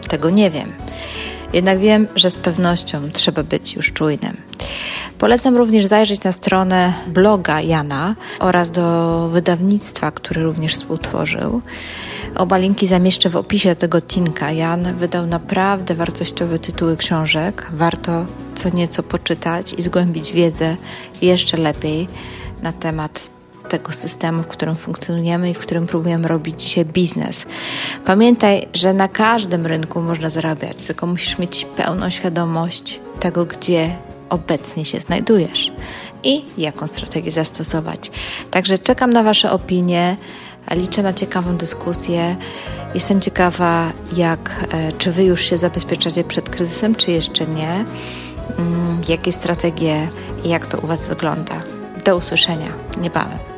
Tego nie wiem. Jednak wiem, że z pewnością trzeba być już czujnym. Polecam również zajrzeć na stronę bloga Jana oraz do wydawnictwa, które również współtworzył. Oba linki zamieszczę w opisie tego odcinka. Jan wydał naprawdę wartościowe tytuły książek. Warto co nieco poczytać i zgłębić wiedzę jeszcze lepiej na temat tego systemu, w którym funkcjonujemy i w którym próbujemy robić dzisiaj biznes. Pamiętaj, że na każdym rynku można zarabiać, tylko musisz mieć pełną świadomość tego, gdzie obecnie się znajdujesz i jaką strategię zastosować. Także czekam na Wasze opinie, liczę na ciekawą dyskusję. Jestem ciekawa, jak, e, czy Wy już się zabezpieczacie przed kryzysem, czy jeszcze nie. Mm, jakie strategie i jak to u Was wygląda. Do usłyszenia niebawem.